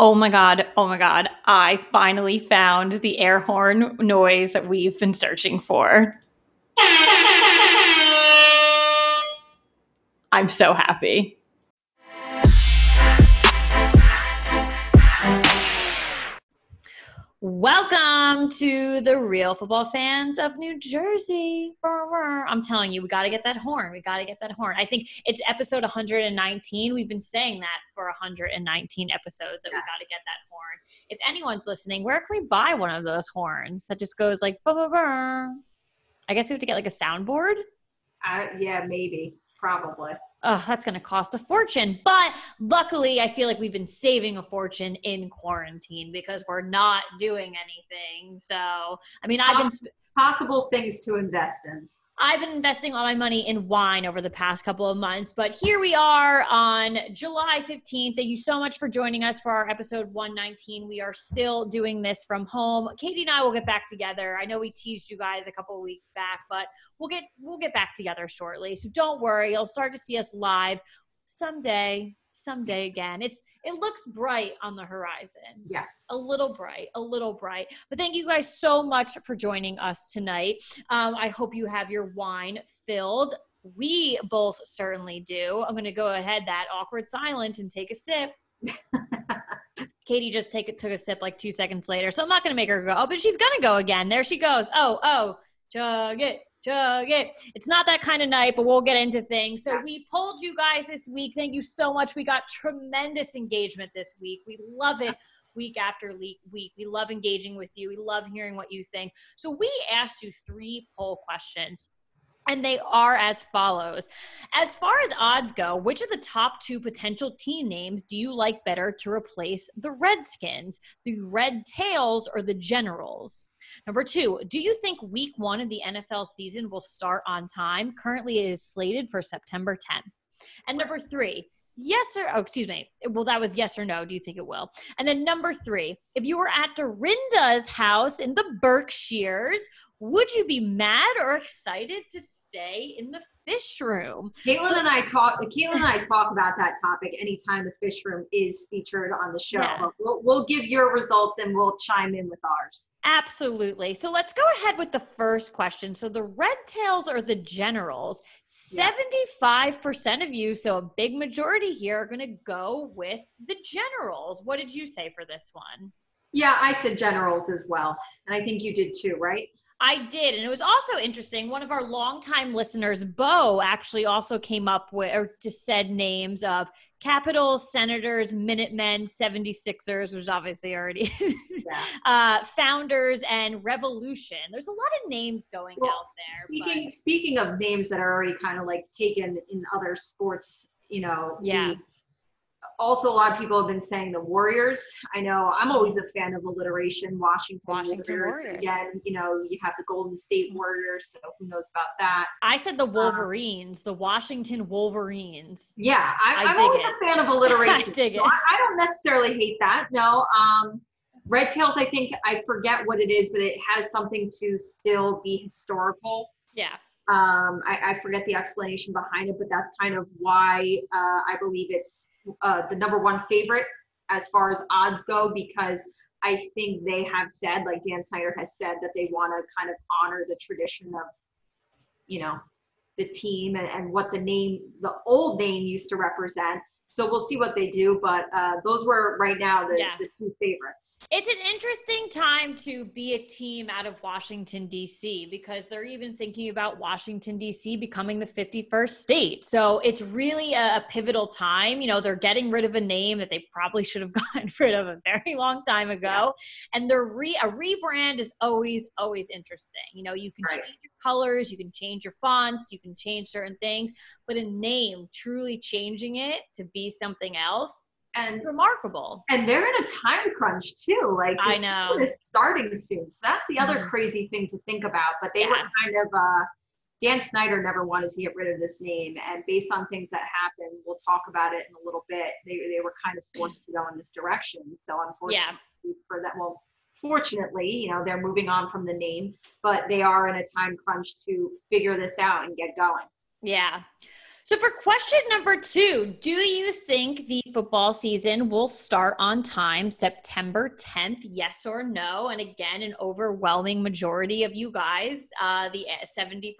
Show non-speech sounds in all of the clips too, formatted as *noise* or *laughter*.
Oh my God. Oh my God. I finally found the air horn noise that we've been searching for. I'm so happy. Welcome to the real football fans of New Jersey. I'm telling you, we got to get that horn. We got to get that horn. I think it's episode 119. We've been saying that for 119 episodes that yes. we got to get that horn. If anyone's listening, where can we buy one of those horns that just goes like, bah, bah, bah. I guess we have to get like a soundboard? Uh, yeah, maybe. Probably oh, that's going to cost a fortune. But luckily, I feel like we've been saving a fortune in quarantine because we're not doing anything. So, I mean, I've been sp- possible things to invest in. I've been investing all my money in wine over the past couple of months, but here we are on July 15th. Thank you so much for joining us for our episode 119. We are still doing this from home. Katie and I will get back together. I know we teased you guys a couple of weeks back, but we'll get we'll get back together shortly. So don't worry, you'll start to see us live someday someday again. It's it looks bright on the horizon. Yes. A little bright, a little bright. But thank you guys so much for joining us tonight. Um, I hope you have your wine filled. We both certainly do. I'm going to go ahead that awkward silence and take a sip. *laughs* Katie just take it took a sip like two seconds later, so I'm not going to make her go. Oh, but she's going to go again. There she goes. Oh, oh, chug it, chug it. It's not that kind of night, but we'll get into things. So we polled you guys this week. Thank you so much. We got tremendous engagement this week. We love it week after week. We love engaging with you. We love hearing what you think. So we asked you three poll questions. And they are as follows. As far as odds go, which of the top two potential team names do you like better to replace the Redskins, the Red Tails, or the Generals? Number two, do you think week one of the NFL season will start on time? Currently, it is slated for September 10th. And number three, yes or oh excuse me. Well that was yes or no. Do you think it will? And then number three if you were at dorinda's house in the berkshires would you be mad or excited to stay in the fish room? Caitlin so, and I talk. Caitlin and I talk about that topic anytime the fish room is featured on the show. Yeah. We'll, we'll give your results and we'll chime in with ours. Absolutely. So let's go ahead with the first question. So the red tails or the generals? Seventy-five percent of you, so a big majority here, are going to go with the generals. What did you say for this one? Yeah, I said generals as well, and I think you did too, right? I did. And it was also interesting. One of our longtime listeners, Bo, actually also came up with or just said names of Capitals, Senators, Minutemen, 76ers, which obviously already *laughs* yeah. uh, Founders, and Revolution. There's a lot of names going well, out there. Speaking but... speaking of names that are already kind of like taken in other sports, you know, yeah. leagues also a lot of people have been saying the Warriors. I know I'm always a fan of alliteration. Washington, Washington Warriors. Warriors. Again, you know, you have the Golden State Warriors, so who knows about that? I said the um, Wolverines, um, the Washington Wolverines. Yeah, I, am always it. a fan of *laughs* alliteration. I dig it. I, I, don't necessarily hate that. No. Um, Red Tails, I think I forget what it is, but it has something to still be historical. Yeah. Um, I, I, forget the explanation behind it, but that's kind of why uh, I believe it's uh, the number one favorite as far as odds go because I think they have said, like Dan Snyder has said, that they want to kind of honor the tradition of, you know, the team and, and what the name, the old name used to represent. So we'll see what they do, but uh, those were right now the, yeah. the two favorites. It's an interesting time to be a team out of Washington, D.C., because they're even thinking about Washington, D.C. becoming the 51st state. So it's really a, a pivotal time. You know, they're getting rid of a name that they probably should have *laughs* gotten rid of a very long time ago. Yeah. And the re- a rebrand is always, always interesting. You know, you can right. change your colors, you can change your fonts, you can change certain things, but a name, truly changing it to be something else and it's remarkable. And they're in a time crunch too. Like I know is starting soon, so that's the other mm-hmm. crazy thing to think about. But they yeah. were kind of uh, Dan Snyder never wanted to get rid of this name, and based on things that happened, we'll talk about it in a little bit. They they were kind of forced to go in this direction. So unfortunately yeah. for that, well, fortunately, you know, they're moving on from the name, but they are in a time crunch to figure this out and get going. Yeah. So, for question number two, do you think the football season will start on time September 10th? Yes or no? And again, an overwhelming majority of you guys, uh, the 70%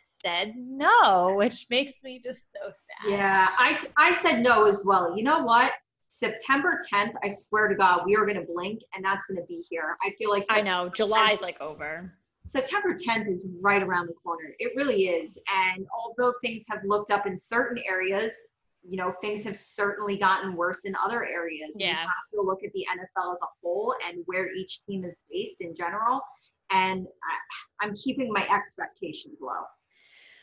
said no, which makes me just so sad. Yeah, I, I said no as well. You know what? September 10th, I swear to God, we are going to blink and that's going to be here. I feel like September I know July's 10th, like over. September 10th is right around the corner. It really is. And although things have looked up in certain areas, you know, things have certainly gotten worse in other areas. Yeah. You have to look at the NFL as a whole and where each team is based in general. And I, I'm keeping my expectations low.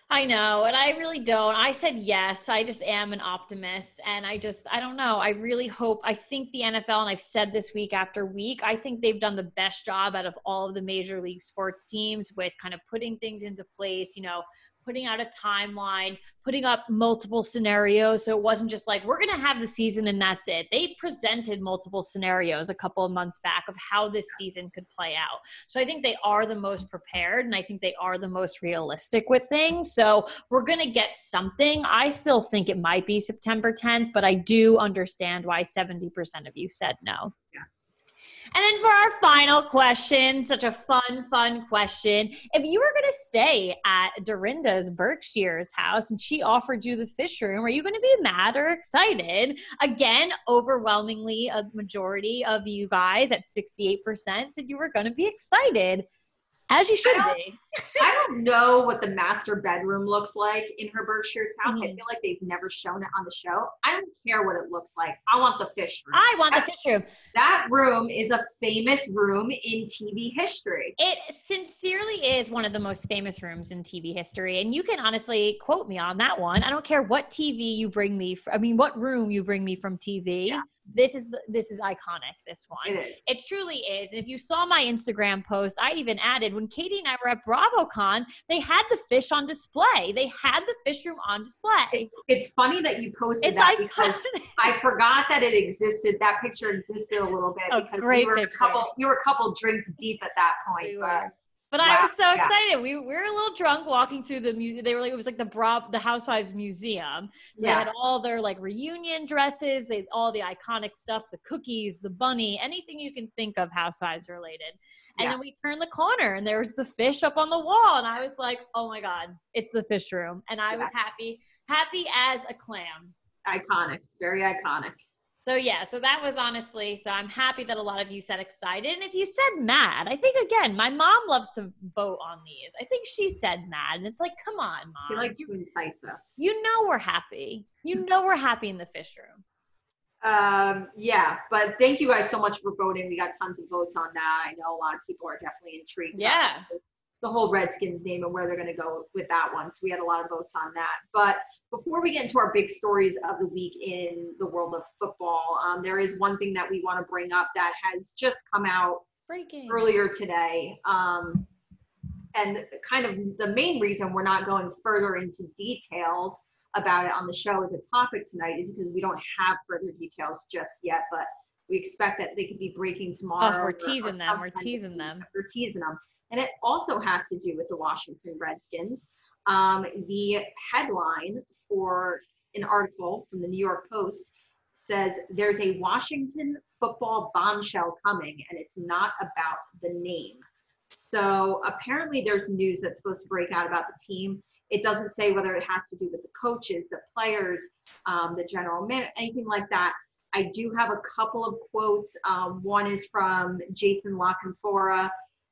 I know, and I really don't. I said yes. I just am an optimist, and I just, I don't know. I really hope. I think the NFL, and I've said this week after week, I think they've done the best job out of all of the major league sports teams with kind of putting things into place. You know, putting out a timeline, putting up multiple scenarios. So it wasn't just like, we're going to have the season and that's it. They presented multiple scenarios a couple of months back of how this season could play out. So I think they are the most prepared and I think they are the most realistic with things. So we're going to get something. I still think it might be September 10th, but I do understand why 70% of you said no. Yeah. And then for our final question, such a fun, fun question. If you were going to stay at Dorinda's Berkshire's house and she offered you the fish room, are you going to be mad or excited? Again, overwhelmingly, a majority of you guys at 68% said you were going to be excited. As you should I be. I don't know what the master bedroom looks like in her Berkshire's house. Mm-hmm. I feel like they've never shown it on the show. I don't care what it looks like. I want the fish room. I want that, the fish room. That room is a famous room in TV history. It sincerely is one of the most famous rooms in TV history. And you can honestly quote me on that one. I don't care what TV you bring me. I mean, what room you bring me from TV. Yeah this is the, this is iconic this one it, is. it truly is and if you saw my instagram post i even added when katie and i were at bravocon they had the fish on display they had the fish room on display it's, it's funny that you posted it's that iconic. because i forgot that it existed that picture existed a little bit a because great you were picture. a couple you were a couple drinks deep at that point we but but I was so excited. We, we were a little drunk walking through the mu- they were like it was like the Bra- the Housewives Museum. So yeah. they had all their like reunion dresses, they all the iconic stuff, the cookies, the bunny, anything you can think of Housewives related. And yeah. then we turned the corner and there was the fish up on the wall and I was like, "Oh my god, it's the fish room." And I yes. was happy, happy as a clam. Iconic, very iconic. So yeah, so that was honestly, so I'm happy that a lot of you said excited. And if you said mad, I think again, my mom loves to vote on these. I think she said mad. And it's like, come on, mom. She likes you, to entice us. You know we're happy. You know we're happy in the fish room. Um, yeah, but thank you guys so much for voting. We got tons of votes on that. I know a lot of people are definitely intrigued. Yeah the whole Redskins name and where they're going to go with that one. So we had a lot of votes on that. But before we get into our big stories of the week in the world of football, um, there is one thing that we want to bring up that has just come out Breaking. earlier today. Um, and kind of the main reason we're not going further into details about it on the show as a topic tonight is because we don't have further details just yet. But we expect that they could be breaking tomorrow. Oh, we're teasing them. We're teasing them. We're teasing them and it also has to do with the Washington Redskins. Um, the headline for an article from the New York Post says there's a Washington football bombshell coming, and it's not about the name. So apparently, there's news that's supposed to break out about the team. It doesn't say whether it has to do with the coaches, the players, um, the general manager, anything like that. I do have a couple of quotes. Um, one is from Jason La Canfora,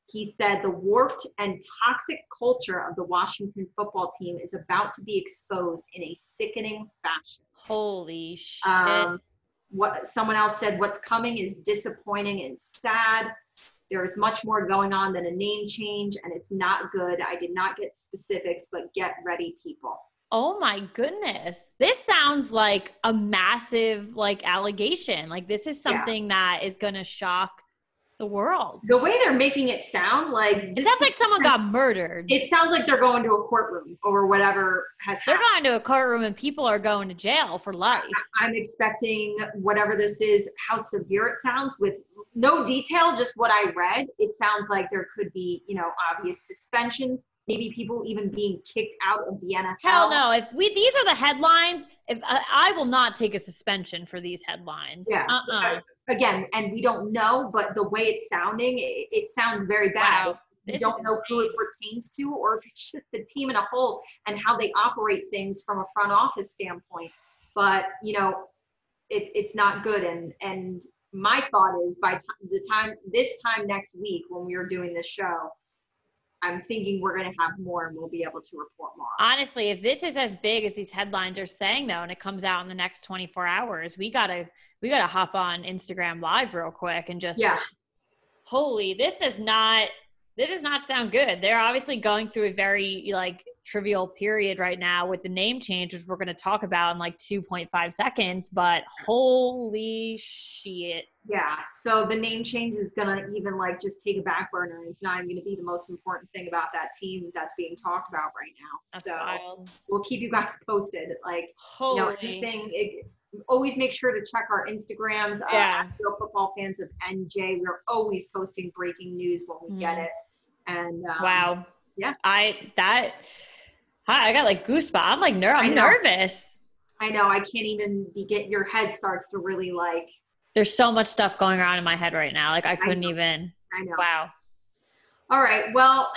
he said the warped and toxic culture of the Washington football team is about to be exposed in a sickening fashion. Holy shit. Um, what someone else said, what's coming is disappointing and sad. There is much more going on than a name change, and it's not good. I did not get specifics, but get ready, people. Oh my goodness. This sounds like a massive like allegation. Like this is something yeah. that is going to shock the world. The way they're making it sound like it sounds like someone got murdered. It sounds like they're going to a courtroom or whatever has they're happened. going to a courtroom and people are going to jail for life. I'm expecting whatever this is, how severe it sounds with no detail, just what I read. It sounds like there could be, you know, obvious suspensions, maybe people even being kicked out of the NFL. Hell no! If we these are the headlines, if I, I will not take a suspension for these headlines. Yeah. Uh-uh. Again, and we don't know, but the way it's sounding, it, it sounds very bad. Wow. We don't know who it pertains to, or if it's just the team in a whole and how they operate things from a front office standpoint. But you know, it, it's not good. And and my thought is by t- the time this time next week when we are doing this show, I'm thinking we're going to have more and we'll be able to report more. Honestly, if this is as big as these headlines are saying, though, and it comes out in the next 24 hours, we gotta we gotta hop on Instagram Live real quick and just Yeah. holy, this does not this does not sound good. They're obviously going through a very like trivial period right now with the name change, which we're going to talk about in like 2.5 seconds. But holy shit! Yeah. So the name change is going to even like just take a back burner. It's not even going to be the most important thing about that team that's being talked about right now. That's so wild. we'll keep you guys posted. Like, Holy. you know, anything. It, always make sure to check our Instagrams. Yeah. Uh, Real Football Fans of NJ. We're always posting breaking news when we get Mhm. it. And um, wow. yeah. I that. Hi, I got like goosebumps. I'm like ner- I I'm know. nervous. I know I can't even be get your head starts to really like. There's so much stuff going on in my head right now. Like I couldn't know. even. I know. Wow. All right. Well,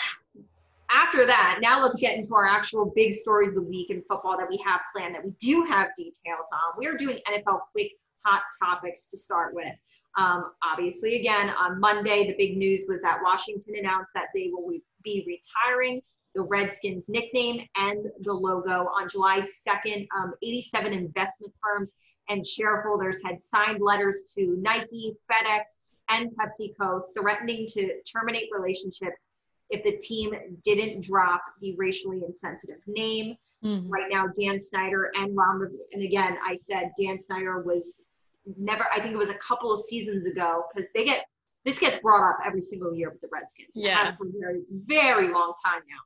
after that, now let's get into our actual big stories of the week in football that we have planned that we do have details on. We are doing NFL quick hot topics to start with. Um, obviously, again, on Monday, the big news was that Washington announced that they will be retiring the Redskins nickname and the logo on July 2nd. Um, 87 investment firms and shareholders had signed letters to Nike, FedEx, and PepsiCo threatening to terminate relationships if the team didn't drop the racially insensitive name. Mhm. Right now, Dan Snyder and Ron, and again, I said Dan Snyder was never, I think it was a couple of seasons ago, because they get, this gets brought up every single year with the Redskins. It Yeah. has for a very, very long time now.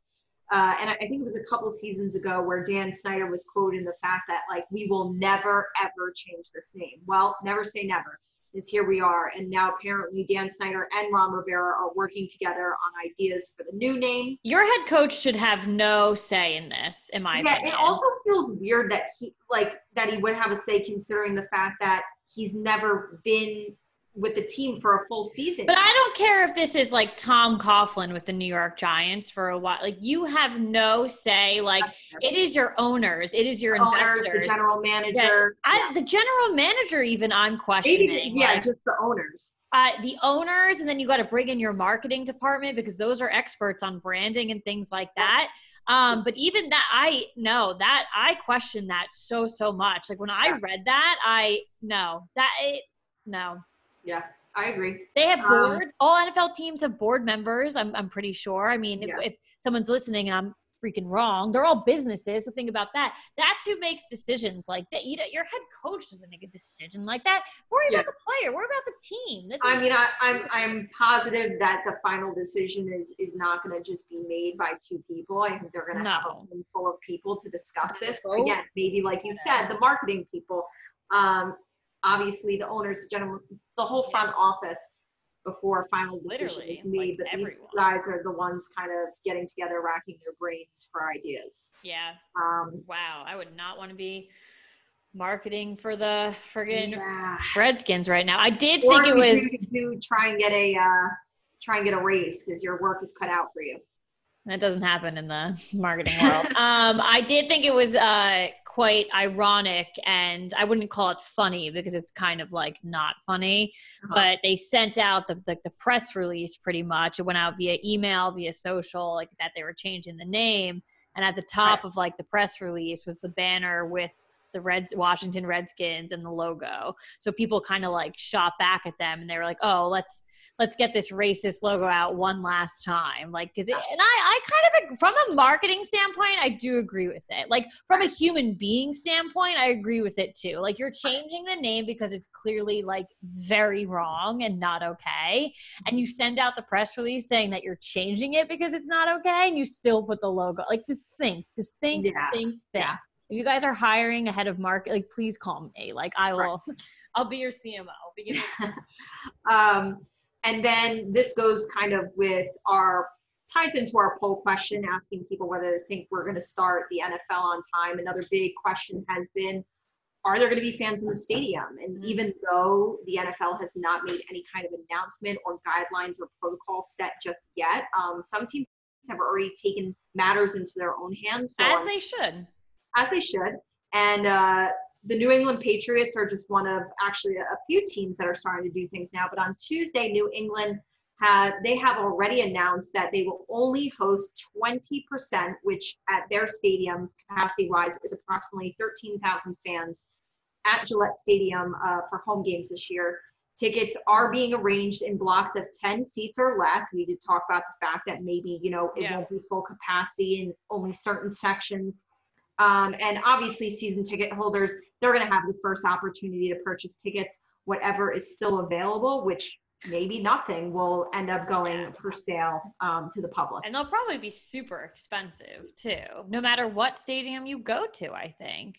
Uh, and I I think it was a couple seasons ago where Dan Snyder was quoted in the fact that like we will never ever change this name. Well, never say never. Is here we are, and now apparently Dan Snyder and Ron Rivera are working together on ideas for the new name. Your head coach should have no say in this, in my Yeah, opinion. it also feels weird that he like that he would have a say considering the fact that he's never been with the team for a full season. But I don't care if this is like Tom Coughlin with the New York Giants for a while. Like you have no say. Like it is your owners, it is your owners, the investors. general manager, I, the general manager, even I'm maybe questioning. yeah, like, just the owners. uh, the owners, and then you got to bring in your marketing department because those are experts on branding and things like that. Um, but even that, I know that I question that so so much. Like when I read that, I no that it, no. Yeah, I agree. They have Um, boards. All NFL teams have board members. I'm, I'm pretty sure. I mean, Yeah. if, if someone's listening and I'm freaking wrong, they're all businesses. So think about that. That's who makes decisions like that. You know, your head coach doesn't make a decision like that. Worry Yeah. about the player. Worry about the team. This I mean, I, I'm *laughs* I'm positive that the final decision is is not going to just be made by two people. I think they're going to have a No. room full of people to discuss this. Again, maybe like you said, the marketing people, um, obviously the owners, general, the whole front office before final decision Literally, is made. like but these guys are the ones kind of getting together, racking their brains for ideas. yeah. Um, Wow. I would not want to be marketing for the friggin' yeah. Redskins right now. I did Or think it was. do, do try and get a uh, try and get a raise because your work is cut out for you. That doesn't happen in the *laughs* marketing *laughs* world. um, I did think it was uh, quite ironic, and I wouldn't call it funny because it's kind of like not funny. Uh-huh. But they sent out the, the the press release pretty much. It went out via email, via social, like that they were changing the name. And at the top of like the press release was the banner with the Reds Washington Redskins and the logo. So people kind of like shot back at them, and they were like, "Oh, let's." Let's get this racist logo out one last time. Like, cause it, and I, I kind of, from a marketing standpoint, I do agree with it. Like from a human being standpoint, I agree with it too. Like you're changing the name because it's clearly like very wrong and not okay. And you send out the press release saying that you're changing it because it's not okay. And you still put the logo, like just think, just think, yeah. think, think. Yeah if you guys are hiring a head of market, like please call me. Like I will, right. *laughs* I'll be your CMO. *laughs* um, and then this goes kind of with our ties into our poll question, asking people whether they think we're going to start the NFL on time. Another big question has been, are there going to be fans in the stadium? And mm-hmm. even though the NFL has not made any kind of announcement or guidelines or protocol set just yet, um, some teams have already taken matters into their own hands. So As they should as they should. And uh, the New England Patriots are just one of actually a, few teams that are starting to do things now. But on Tuesday, New England had they have already announced that they will only host 20%, which at their stadium capacity wise is approximately 13,000 fans at Gillette Stadium uh, for home games this year. Tickets are being arranged in blocks of 10 seats or less. We did talk about the fact that maybe, you know, it yeah. won't be full capacity in only certain sections. Um, and obviously, season ticket holders, they're going to have the first opportunity to purchase tickets, whatever is still available, which maybe nothing will end up going for sale um, to the public. And they'll probably be super expensive too, no matter what stadium you go to, I think.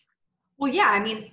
Well, yeah, I mean,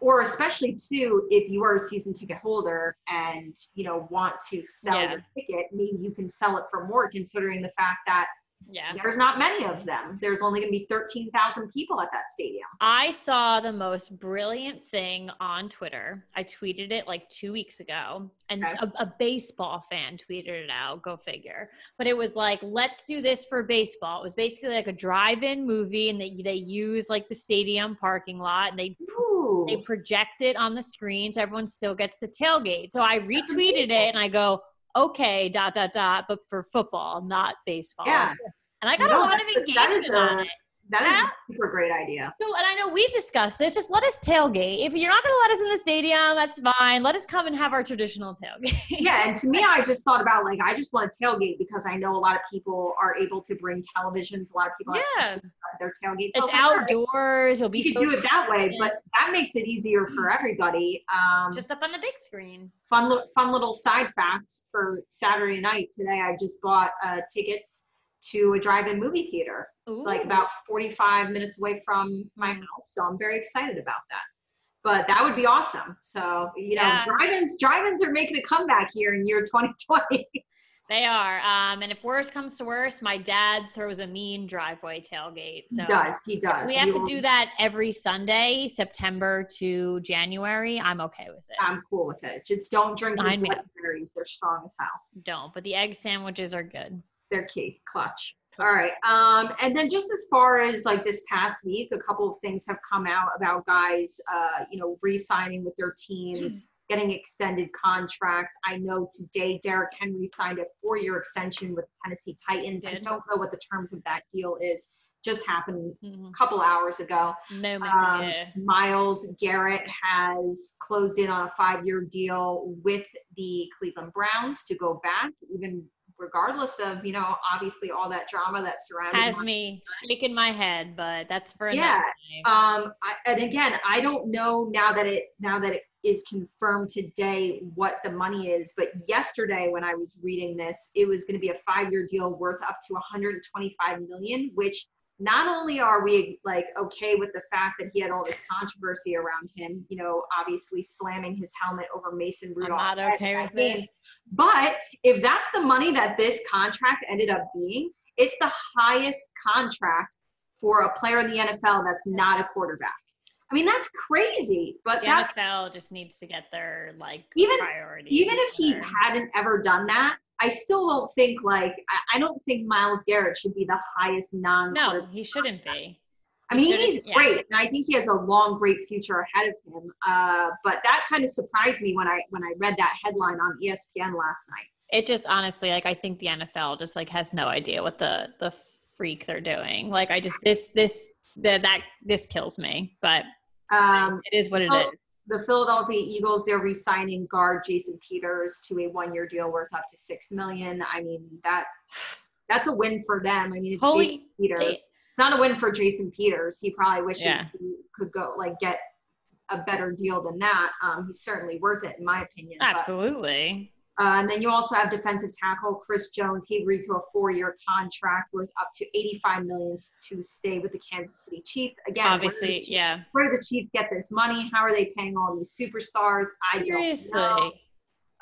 or especially too, if you are a season ticket holder and you know want to sell yeah. your ticket, maybe you can sell it for more, considering the fact that yeah. There's not many of them. There's only going to be 13,000 people at that stadium. I saw the most brilliant thing on Twitter. I tweeted it like two weeks ago, and okay. a, a, baseball fan tweeted it out. Go figure. But it was like, let's do this for baseball. It was basically like a drive-in movie, and they they use like the stadium parking lot, and they Ooh. they project it on the screen, so everyone still gets to tailgate. So I retweeted it, and I go, okay, dot dot dot, but for football, not baseball. Yeah. And I got no, a lot of engagement a, on it. That is a super great idea. So, and I know we've discussed this. Just let us tailgate. If you're not going to let us in the stadium, that's fine. Let us come and have our traditional tailgate. yeah, and to me, I *laughs* just thought about like I just want to tailgate because I know a lot of people are able to bring televisions. A lot of people yeah. their tailgates. It's outdoors. It'll be. You can do it that way, but that makes it easier for everybody. Um, just up on the big screen. Fun, fun little side facts for Saturday night today. I just bought uh, tickets to a drive-in movie theater, Ooh. like about 45 minutes away from my house. So I'm very excited about that. But that would be awesome. So you know, yeah. drive-ins, drive-ins are making a comeback here in year *laughs* 2020. They are. Um, and if worse comes to worse, my dad throws a mean driveway tailgate. So he does. He does. we have he to will... do that every Sunday, September to January. I'm okay with it. I'm cool with it. Just don't drink berries. They're strong as hell. Don't. But the egg sandwiches are good They're key clutch. All right. Um, and then just as far as like this past week, a couple of things have come out about guys, uh, you know, re-signing with their teams, *clears throat* getting extended contracts. I know today Derrick Henry signed a four-year extension with Tennessee Titans. I don't know what the terms of that deal is. Just happened mm-hmm. a couple hours ago. Moments um, ago. Myles Garrett has closed in on a five-year deal with the Cleveland Browns to go back, even regardless of you know obviously all that drama that surrounds has me shaking my head but that's for yeah um I, and again i don't know now that it now that it is confirmed today what the money is but yesterday when i was reading this it was going to be a five year deal worth up to 125 million which not only are we like okay with the fact that he had all this controversy around him, you know, obviously slamming his helmet over Mason Rudolph. I'm not okay with it. But if that's the money that this contract ended up being, it's the highest contract for a player in the NFL that's not a quarterback. I mean, that's crazy. But the NFL just needs to get their like even priority. Even if he hadn't ever done that, I still don't think like I don't think Myles Garrett should be the highest non. No, he shouldn't be. I mean, he's yeah. great, and I think he has a long, great future ahead of him. Uh, but that kind of surprised me when I when I read that headline on ESPN last night. It just honestly, like, I think the NFL just like has no idea what the the freak they're doing. Like, I just this this the, that this kills me, but um, it is what it is the Philadelphia Eagles, they're re-signing guard Jason Peters to a one-year deal worth up to six million. I mean that that's a win for them. I mean it's Holy- Jason Peters. Not a win for Jason Peters. He probably wishes Yeah. he could go like get a better deal than that. Um, he's certainly worth it in my opinion. but- Absolutely. uh, and then you also have defensive tackle Chris Jones. He agreed to a four-year contract worth up to 85 million to stay with the Kansas City Chiefs. Again, where Obviously, the- yeah. where do the Chiefs get this money? How are they paying all these superstars? I Seriously. don't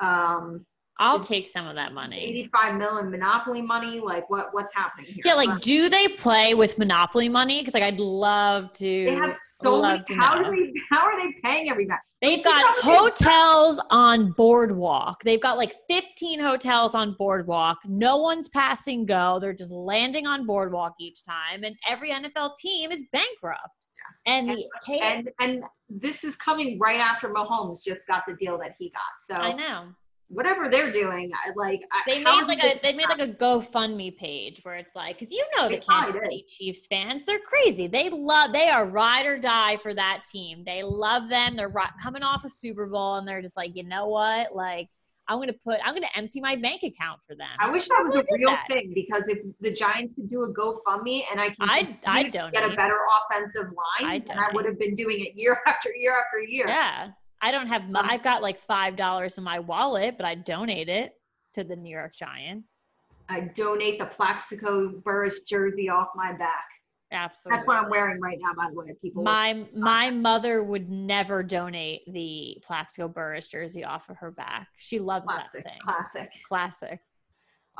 know. Um, I'll take some of that money. 85 million monopoly money. Like what? What's happening here? Yeah, like do they play with Monopoly money? Because like I'd love to. they have so many. How know. do they? How are they paying everybody? They've got hotels on Boardwalk. They've got like 15 hotels on Boardwalk. No one's passing go. They're just landing on Boardwalk each time, and every NFL team is bankrupt. Yeah. And the And and this is coming right after Mahomes just got the deal that he got. So I know whatever they're doing, I- like they made like a they made like a GoFundMe page where it's like because you know the Kansas. City Chiefs fans they're crazy. They love they are ride or die for that team. They love them. They're ri- coming off a Super Bowl and they're just like you know what? Like I'm gonna put I'm gonna empty my bank account for them. I wish that was a real that. thing because if the Giants could do a GoFundMe and I can I'd I'd continue to get a better offensive line, then I would have been doing it year *laughs* after year after year. yeah I don't have Um, I've got like five dollars in my wallet but I donate it to the New York Giants I donate the Plaxico Burress jersey off my back. absolutely That's what I'm wearing right now, by the way, people. My my mother would never donate the Plaxico Burress jersey off of her back. She loves classic, that thing. classic. Classic.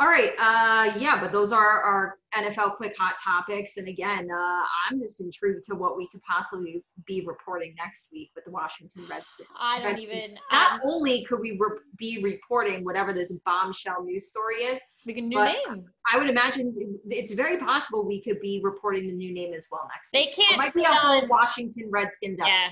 All right, uh, yeah, but those are our NFL quick hot topics, and again, uh, I'm just intrigued to what we could possibly be reporting next week with the Washington Redskins. I don't Redskins. even. Not Um, only could we re- be reporting whatever this bombshell news story is, we can new name. I would imagine it's very possible we could be reporting the new name as well next They week. They can't It might be a whole on- Washington Redskins Yeah.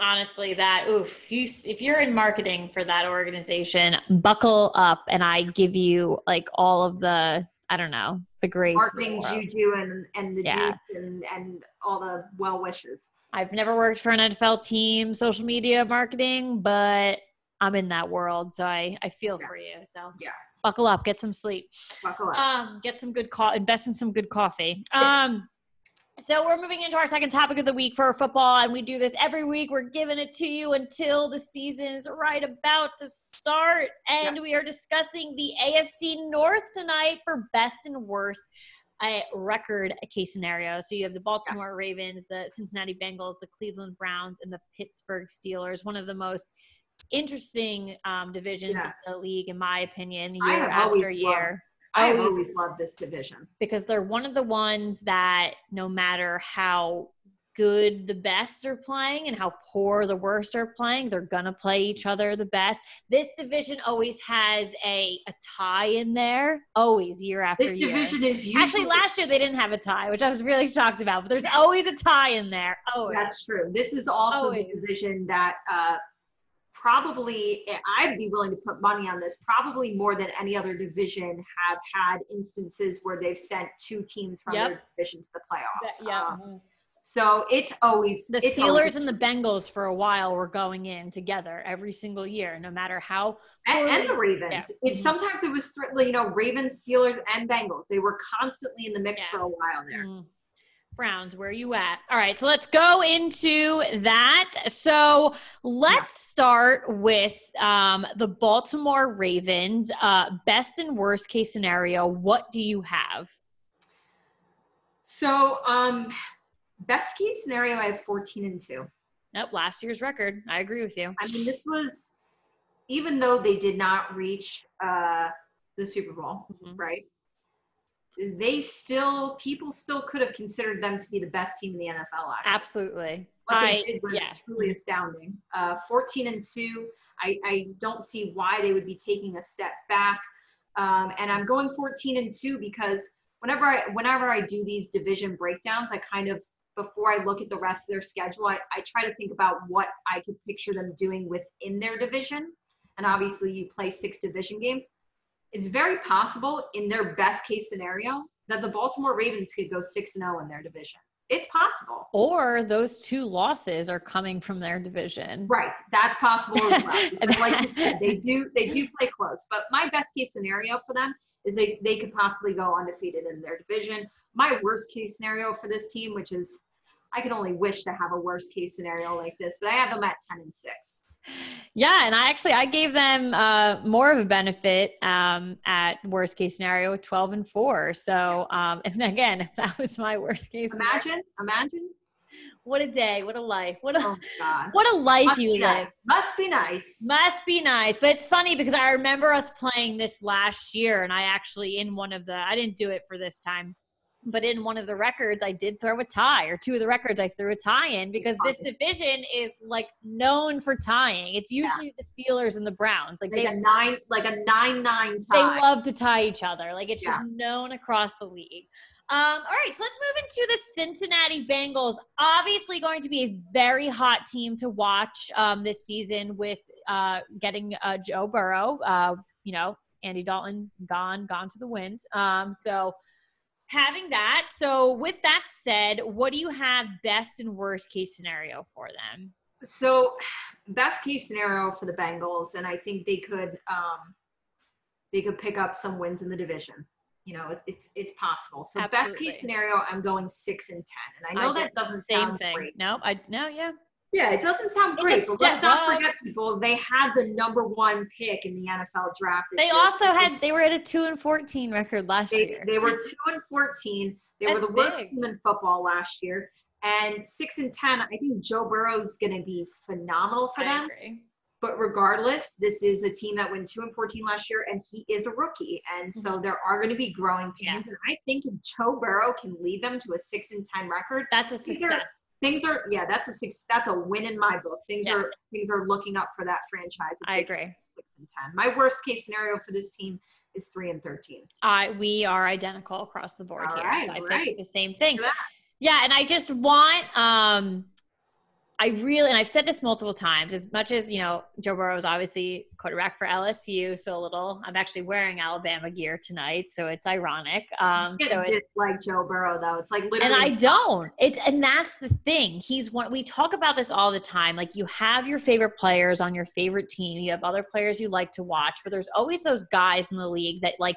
Honestly, that oof. You if you're in marketing for that organization, buckle up, and I give you like all of the I don't know the grace. in the Marketing juju and, and the Yeah. juice and, and all the well wishes. I've never worked for an NFL team, social media marketing, but I'm in that world, so I I feel Yeah. for you. So Yeah. buckle up, get some sleep. Buckle up. um get some good co- invest in some good coffee *laughs* um so we're moving into our second topic of the week for football and we do this every week we're giving it to you until the season is right about to start and we are discussing the afc north tonight for best and worst a record case scenario. So you have the Baltimore Ravens, the Cincinnati Bengals, the Cleveland Browns, and the Pittsburgh Steelers. One of the most interesting um, divisions Yeah. of the league, in my opinion, year after year. I always- always loved this division. because they're one of the ones that no matter how good the best are playing and how poor the worst are playing, they're gonna play each other the best. This division always has a, a tie in there, always year after This year. This division is usually Actually, last year they didn't have a tie, which I was really shocked about. But there's always a tie in there. Oh, That's true. This is also Always. the division that uh, probably I'd be willing to put money on this. Probably more than any other division have had instances where they've sent two teams from Yep. their division to the playoffs. yeah. Uh, so it's always the it's Steelers always- and the Bengals for a while were going in together every single year, no matter how. and, and the Ravens. Yeah. It Mhm. sometimes it was you know Ravens, Steelers, and Bengals. They were constantly in the mix Yeah. for a while there. Mm. Browns, where are you at? All right, so let's go into that. So let's start with um, the Baltimore Ravens. Uh, best and worst case scenario. What do you have? So um, best case scenario, I have 14 and two. Nope, last year's record. I agree with you. I mean, this was, even though they did not reach uh, the Super Bowl, Mhm. right? They still, people still could have considered them to be the best team in the NFL year. Absolutely. What they did was yeah. truly astounding. Uh, 14 and 2, I, I don't see why they would be taking a step back. Um, and I'm going 14 and 2 because whenever I whenever I do these division breakdowns, I kind of before I look at the rest of their schedule, I, I try to think about what I could picture them doing within their division. And obviously you play six division games. It's very possible in their best case scenario that the Baltimore Ravens could go 6 and 0 in their division it's possible. Or those two losses are coming from their division. Right. That's possible as well. *laughs* And like you said, they do they do play close. But my best case scenario for them is they they could possibly go undefeated in their division. My worst case scenario for this team, which is I can only wish to have a worst case scenario like this, but I have them at 10 and 6. Yeah, and I actually I gave them uh, more of a benefit um, at worst case scenario, twelve and four. So, um, *laughs* and again, if that was my worst case, imagine, scenario, imagine. What a day! What a life! What a oh, *laughs* what a life Must you live. Nice. Must be nice. Must be nice. But it's funny because I remember us playing this last year, and I actually in one of the I didn't do it for this time but in one of the records i did throw a tie or two of the records i threw a tie in because this division is like known for tying it's usually yeah. the steelers and the browns like, like they, a nine like a nine nine tie they love to tie each other like it's yeah. just known across the league um, all right, so let's move into the Cincinnati Bengals. Obviously, going to be a very hot team to watch um, this season with uh, getting uh, Joe Burrow. Uh, you know, Andy Dalton's gone, gone to the wind. Um, so having that. So, with that said, what do you have best and worst case scenario for them? So, best case scenario for the Bengals, and I think they could um, they could pick up some wins in the division. You know, it's it's, it's possible. So, Absolutely. best case scenario, I'm going six and ten, and I know I that doesn't same sound thing. great. No, I no, yeah. Yeah, it doesn't sound great, but let's not up. forget, people. They had the number one pick in the NFL draft. They year. also had they were at a two and fourteen record last they, year. They were two and fourteen. They That's were the worst big. team in football last year. And six and ten, I think Joe Burrow is going to be phenomenal for I them. Agree. But regardless, this is a team that went two and fourteen last year, and he is a rookie, and so mm-hmm. there are going to be growing pains. Yeah. And I think if Joe Burrow can lead them to a six and ten record, that's a success things are yeah that's a six that's a win in my book. Things yeah. are things are looking up for that franchise. I agree. six and ten. My worst case scenario for this team is three and 13 uh, we are identical across the board All here right, so i right. think the same thing. Yeah and i just want um I really, and I've said this multiple times, as much as, you know, Joe Burrow is obviously quarterback for LSU, so a little, I'm actually wearing Alabama gear tonight, so it's ironic. Um, so it's like Joe Burrow though. It's like literally. And I don't. It's, and that's the thing. He's one, we talk about this all the time. Like you have your favorite players on your favorite team, you have other players you like to watch, but there's always those guys in the league that like,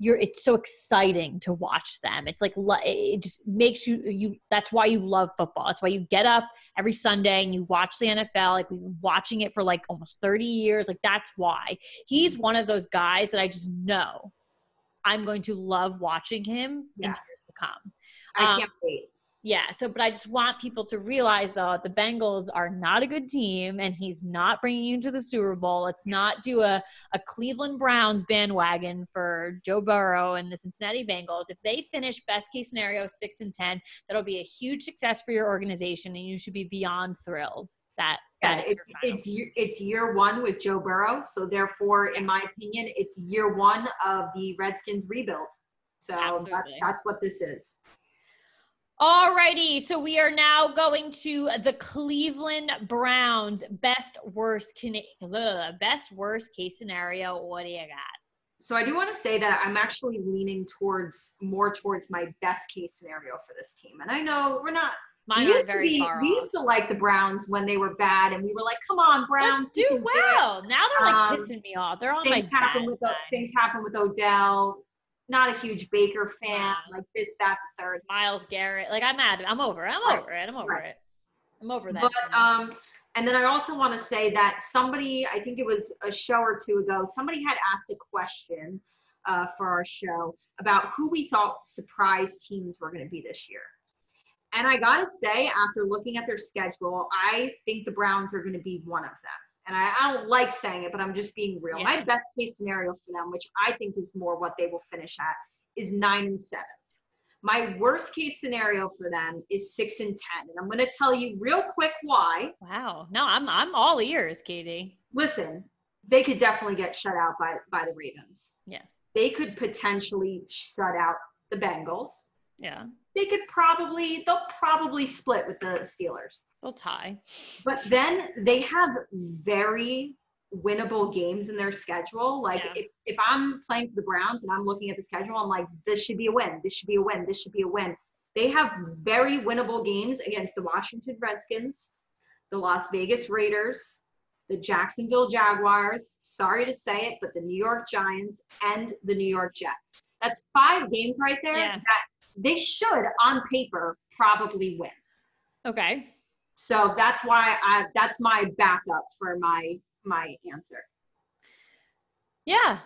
you're it's so exciting to watch them. It's like it just makes you you that's why you love football. That's why you get up every sunday and you watch the nfl like we've been watching it for like almost 30 years. Like that's why. He's one of those guys that i just know i'm going to love watching him yeah. in years to come. I can't um, wait yeah. So, but I just want people to realize though the Bengals are not a good team, and he's not bringing you to the Super Bowl. Let's not do a a Cleveland Browns bandwagon for Joe Burrow and the Cincinnati Bengals. If they finish best case scenario six and ten, that'll be a huge success for your organization, and you should be beyond thrilled. That, yeah, it's it's year, it's year one with Joe Burrow, so therefore, in my opinion, it's year one of the Redskins rebuild. So that, that's what this is. Alrighty, so we are now going to the Cleveland Browns best worst can- best worst case scenario. What do you got? So I do want to say that I'm actually leaning towards more towards my best case scenario for this team. And I know we're not Mine we used very to be, far We off. used to like the Browns when they were bad, and we were like, "Come on, Browns, Let's do well." Do now they're like um, pissing me off. They're on my happen with things happen with Odell not a huge Baker fan, like this, that, the third. Myles Garrett. Like I'm mad. I'm over it. I'm right. over it. I'm over right. it. I'm over that. But um, and then I also want to say that somebody, I think it was a show or two ago, somebody had asked a question uh, for our show about who we thought surprise teams were going to be this year. And I got to say, after looking at their schedule, I think the Browns are going to be one of them and I, I, don't like saying it, but I'm just being real. Yeah. My best case scenario for them, which I think is more what they will finish at, is nine and seven. My worst case scenario for them is six and ten, and I'm going to tell you real quick why. Wow, no, I'm I'm all ears, Katie. Listen, they could definitely get shut out by by the Ravens. Yes, they could potentially shut out the Bengals. Yeah they could probably they'll probably split with the Steelers. They'll tie. But then they have very winnable games in their schedule. Like yeah. if, if I'm playing for the Browns and I'm looking at the schedule, I'm like, this should be a win. This should be a win. This should be a win. They have very winnable games against the Washington Redskins, the Las Vegas Raiders, the Jacksonville Jaguars, sorry to say it, but the New York Giants and the New York Jets. That's five games right there Yeah. that they should, on paper, probably win. Okay. So that's why I that's my backup for my my answer. Yeah.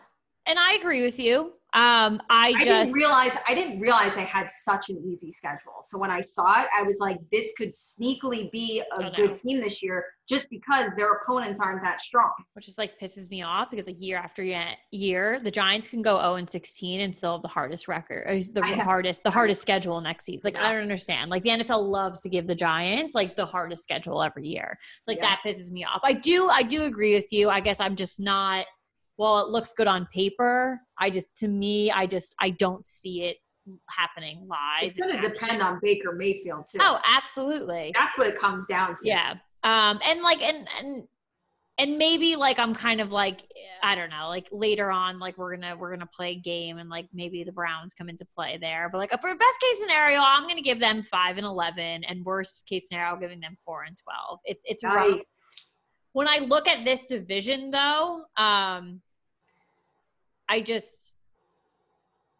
And I agree with you. Um, I I, just didn't realize I didn't realize I had such an easy schedule. So when I saw it, I was like, this could sneakily be a Oh, good team this year, just because their opponents aren't that strong. which is like pisses me off because like year after year, the Giants can go 0 and 16 and still have the hardest record, or the I hardest, the hardest schedule next season. Like Yeah. I don't understand. Like the NFL loves to give the Giants like the hardest schedule every year. So like Yeah. that pisses me off. I do, I do agree with you. I guess I'm just not. Well, it looks good on paper. I just, to me, I just, I don't see it happening live. It's going to depend on Baker Mayfield too. Oh, absolutely. That's what it comes down to. Yeah. Um, and like, and, and, and maybe like I'm kind of like I don't know like later on like we're gonna we're gonna play a game and like maybe the Browns come into play there but like for best case scenario I'm gonna give them five and eleven and worst case scenario giving them four and twelve it's it's rough Yikes. When I look at this division though um I just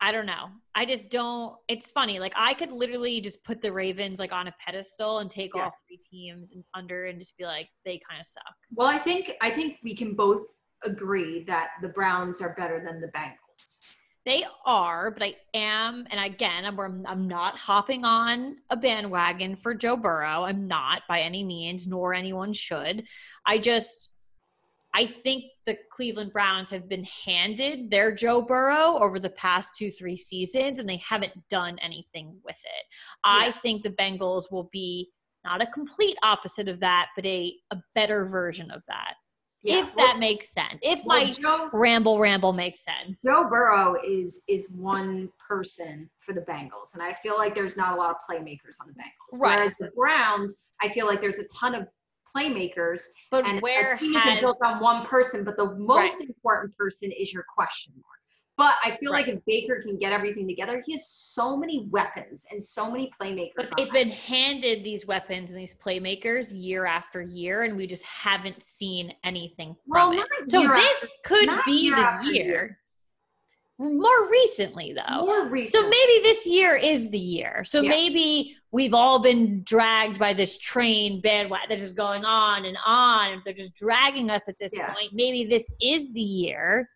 I don't know. I just don't. It's funny. Like I could literally just put the Ravens like on a pedestal and take Yeah. all three teams and under and just be like they kind of suck. Well, I think I think we can both agree that the Browns are better than the Bengals. They are, but I am, and again, I'm I'm not hopping on a bandwagon for Joe Burrow. I'm not by any means, nor anyone should. I just I think the Cleveland Browns have been handed their Joe Burrow over the past two, three seasons, and they haven't done anything with it. I think the Bengals will be not a complete opposite of that, but a, a better version of that. Yeah. If Well- that makes sense. If well, my Joe, ramble ramble makes sense. Joe Burrow is is one person for the Bengals, and I feel like there's not a lot of playmakers on the Bengals. Right. Whereas the Browns, I feel like there's a ton of playmakers, But and where a team isn't has built on one person. But the most important person is your question mark. But I feel like if Baker can get everything together, he has so many weapons and so many playmakers. but they've been handed these weapons and these playmakers year after year, and we just haven't seen anything well, from it. So this after- could be year the year. year. More recently, though. more So maybe this year is the year. So Yeah. maybe we've all been dragged by this train bandwagon that's going on and on. They're just dragging us at this Yeah. point. Maybe this is the year.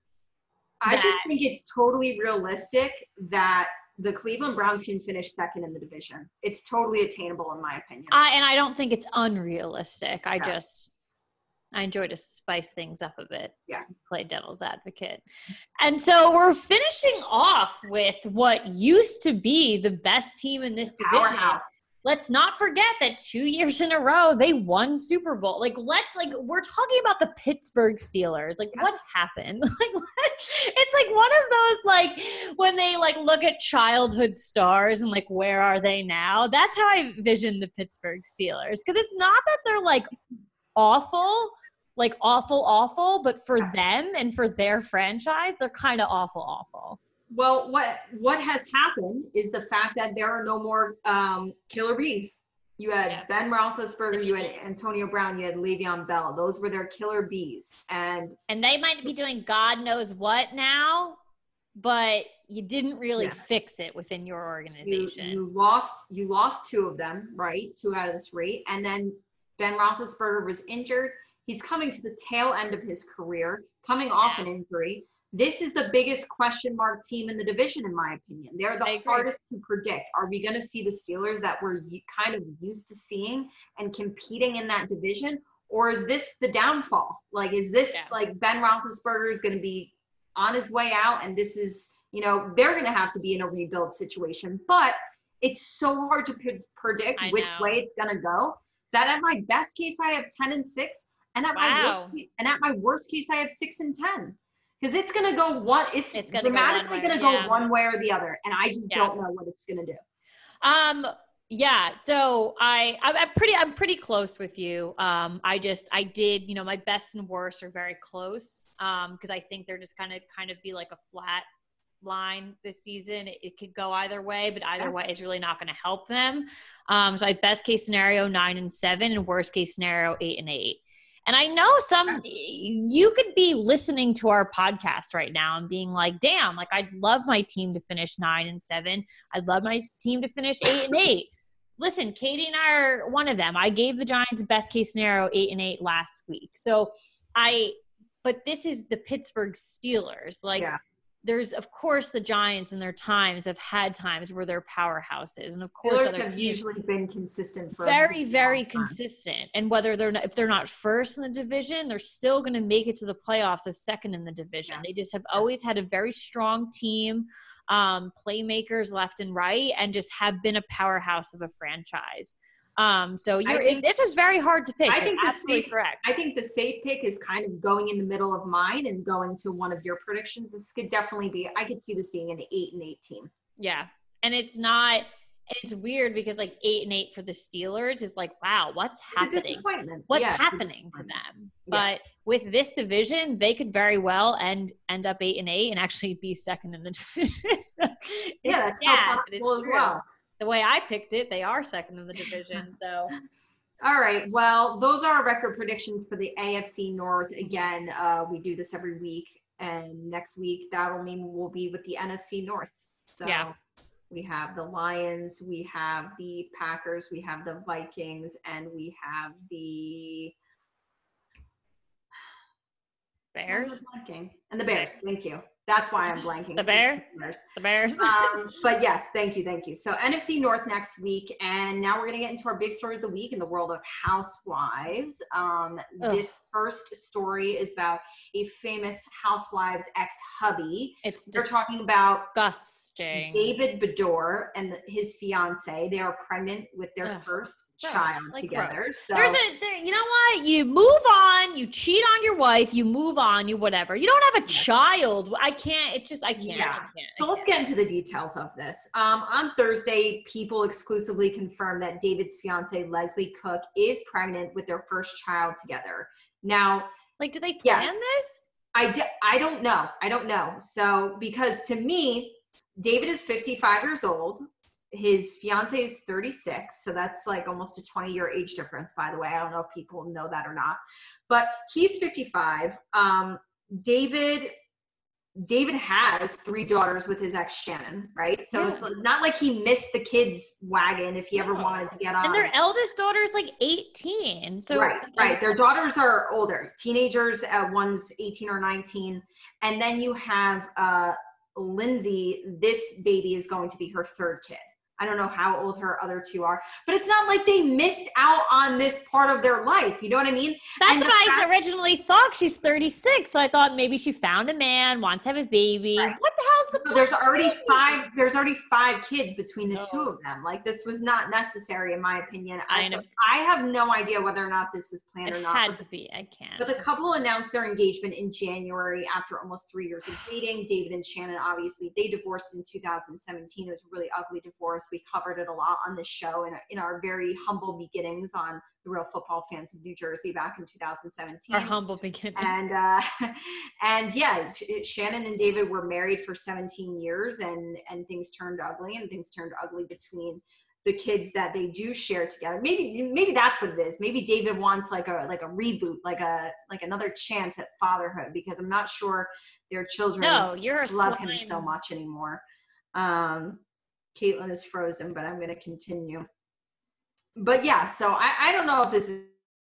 I just think it's totally realistic that the Cleveland Browns can finish second in the division. It's totally attainable, in my opinion. I, and I don't think it's unrealistic. I Yeah. just I enjoy to spice things up a bit. Yeah. Play devil's advocate. And so we're finishing off with what used to be the best team in this division. Powerhouse. Let's not forget that two years in a row they won Super Bowl. Like, let's like we're talking about the Pittsburgh Steelers. Like, Yeah. what happened? *laughs* Like, what? it's like one of those like when they like look at childhood stars and like where are they now? That's how I vision the Pittsburgh Steelers because it's not that they're like awful, like awful, awful, but for them and for their franchise, they're kind of awful, awful. Well, what what has happened is the fact that there are no more um, killer bees. You had Yeah. Ben Roethlisberger, you had *laughs* Antonio Brown, you had Le'Veon Bell. Those were their killer bees, and and they might be doing God knows what now, but you didn't really Yeah. fix it within your organization. you lost you lost two of them, right? Two out of the three, and then Ben Roethlisberger was injured. He's coming to the tail end of his career, coming off an injury. This is the biggest question mark team in the division, in my opinion. They're the hardest to predict. Are we going to see the Steelers that we're kind of used to seeing and competing in that division? Or is this the downfall? Like, is this Yeah. like Ben Roethlisberger is going to be on his way out and this is, you know, they're going to have to be in a rebuild situation. But it's so hard to pre- predict I which know. way it's going to go that at my best case, I have 10 and 6. And at my worst, and at my worst case, I have six and ten because it's gonna go one. It's, It's gonna go one dramatically way, gonna go yeah. one way or the other, and I just Yeah. don't know what it's gonna do. Um, yeah. So I, I'm, I'm pretty, I'm pretty close with you. Um, I just, I did, you know, my best and worst are very close. Um, because I think they're just kind of, kind of be like a flat line this season. It, it could go either way, but either way is really not going to help them. Um, so I best case scenario nine and seven, and worst case scenario eight and eight. And I know some you could be listening to our podcast right now and being like, "Damn, like I'd love my team to finish nine and seven. I'd love my team to finish eight and eight. Listen, Katie and I are one of them. I gave the Giants best case scenario eight and eight last week. So I, but this is the Pittsburgh Steelers. Like Yeah. There's of course the Giants and their times have had times where they're powerhouses, and of course Steelers have usually been consistent for very very consistent. And whether they're not, if they're not first in the division, they're still going to make it to the playoffs as second in the division. Yeah. They just have always had a very strong team, um, playmakers left and right, and just have been a powerhouse of a franchise. Um, so you're, think- this was very hard to pick. I think the absolutely safe- correct. I think the safe pick is kind of going in the middle of mine and going to one of your predictions. This could definitely be. I could see this being an eight and eight team. Yeah. And it's not it's weird because like eight and eight for the Steelers is like, wow, what's It's a happening? disappointment. What's Yeah, happening to them? Yeah. But with this division, they could very well end end up eight and eight and actually be second in the *laughs* division. So Yeah, that's so but it's possible as well. The way I picked it, they are second in the division. *laughs* So All right. Well, those are our record predictions for the AFC North. Again, uh, we do this every week, and next week that'll mean we'll be with the NFC North. So Yeah. we have the Lions, we have the Packers, we have the Vikings, and we have the Bears. I'm. And the Bears. Thank you. That's why I'm blanking. The Bear? Bears. The Bears. um, but yes, thank you, thank you. So NFC North next week, and now we're gonna get into our big story of the week in the world of housewives. Um, this first story is about a famous housewives ex-hubby. it's We're talking about disgusting. David Beador and his fiance. They are pregnant with their Ugh, first gross, child like together. So There's a, there, you know what? You move on. You cheat on your wife. You move on. You whatever. You don't have a child. I can't. It just. I can't. I can't. So let's get into the details of this. Um, on Thursday, people exclusively confirmed that David's fiance Leslie Cook is pregnant with their first child together. Now, Like, did they plan Yes. this? I di- I don't know. I don't know. So because to me, David is 55 years old. His fiance is 36, so that's like almost a 20 year age difference. By the way, I don't know if people know that or not, but he's 55. Um, David David has three daughters with his ex Shannon, right? So Yeah. it's not like he missed the kids wagon if he ever wanted to get on. And their eldest daughter is like 18. So right, like- right. Their daughters are older, teenagers. Uh, one's 18 or 19, and then you have uh, Lindsay. This baby is going to be her third kid. I don't know how old her other two are, but it's not like they missed out on this part of their life. You know what I mean? That's and what I fact- originally thought. She's 36. So I thought maybe she found a man, wants to have a baby. Right. What the hell's the There's already five. There's already five kids between the No. two of them. Like this was not necessary, in my opinion. I So. I have no idea whether or not this was planned or not. had but to be. I can't. But the couple announced their engagement in January after almost three years of dating. David and Shannon, obviously, they divorced in 2017. It was a really ugly divorce. We covered it a lot on this show in, in our very humble beginnings on the Real Football Fans of New Jersey back in 2017 Our humble beginning. and uh, *laughs* and yeah, Sh- Shannon and David were married for 17 years, and and things turned ugly, and things turned ugly between the kids that they do share together. Maybe maybe that's what it is. Maybe David wants like a like a reboot, like a like another chance at fatherhood, because I'm not sure their children no, you're love him so much anymore. Um, Caitlin is frozen, but I'm going to continue. But yeah, so I, I don't know if this is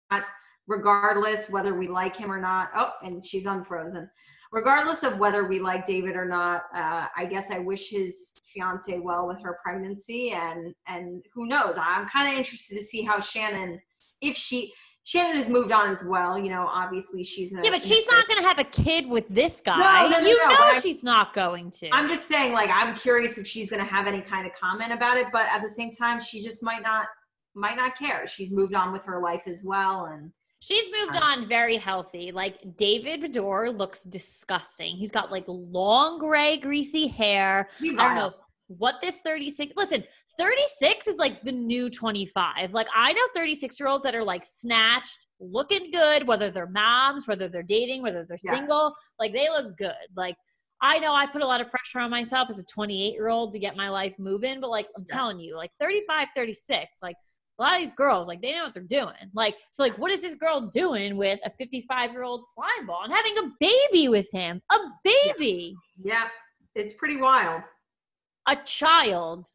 not, regardless whether we like him or not. Oh, and she's unfrozen. Regardless of whether we like David or not, uh, I guess I wish his fiance well with her pregnancy, and and who knows? I'm kind of interested to see how Shannon, if she Shannon has moved on as well. You know, obviously she's in a- Yeah, but she's not going to have a kid with this guy. no, no, no, you no, know she's not going to. I'm just saying, like, I'm curious if she's gonna have any kind of comment about it, but at the same time, she just might not might not care. She's moved on with her life as well, and She's moved Uh, on very healthy. Like David Beador looks disgusting. He's got like long gray greasy hair. I don't know what this 36 listen 36 is like the new 25 like i know 36 year olds that are like snatched looking good whether they're moms whether they're dating whether they're Yeah. single like they look good like I know I put a lot of pressure on myself as a 28 year old to get my life moving, but like I'm Yeah. telling you, like 35, 36, like a lot of these girls, like they know what they're doing. Like, so like, what is this girl doing with a 55 year old slime ball and having a baby with him? A baby, Yeah, it's pretty wild. a child.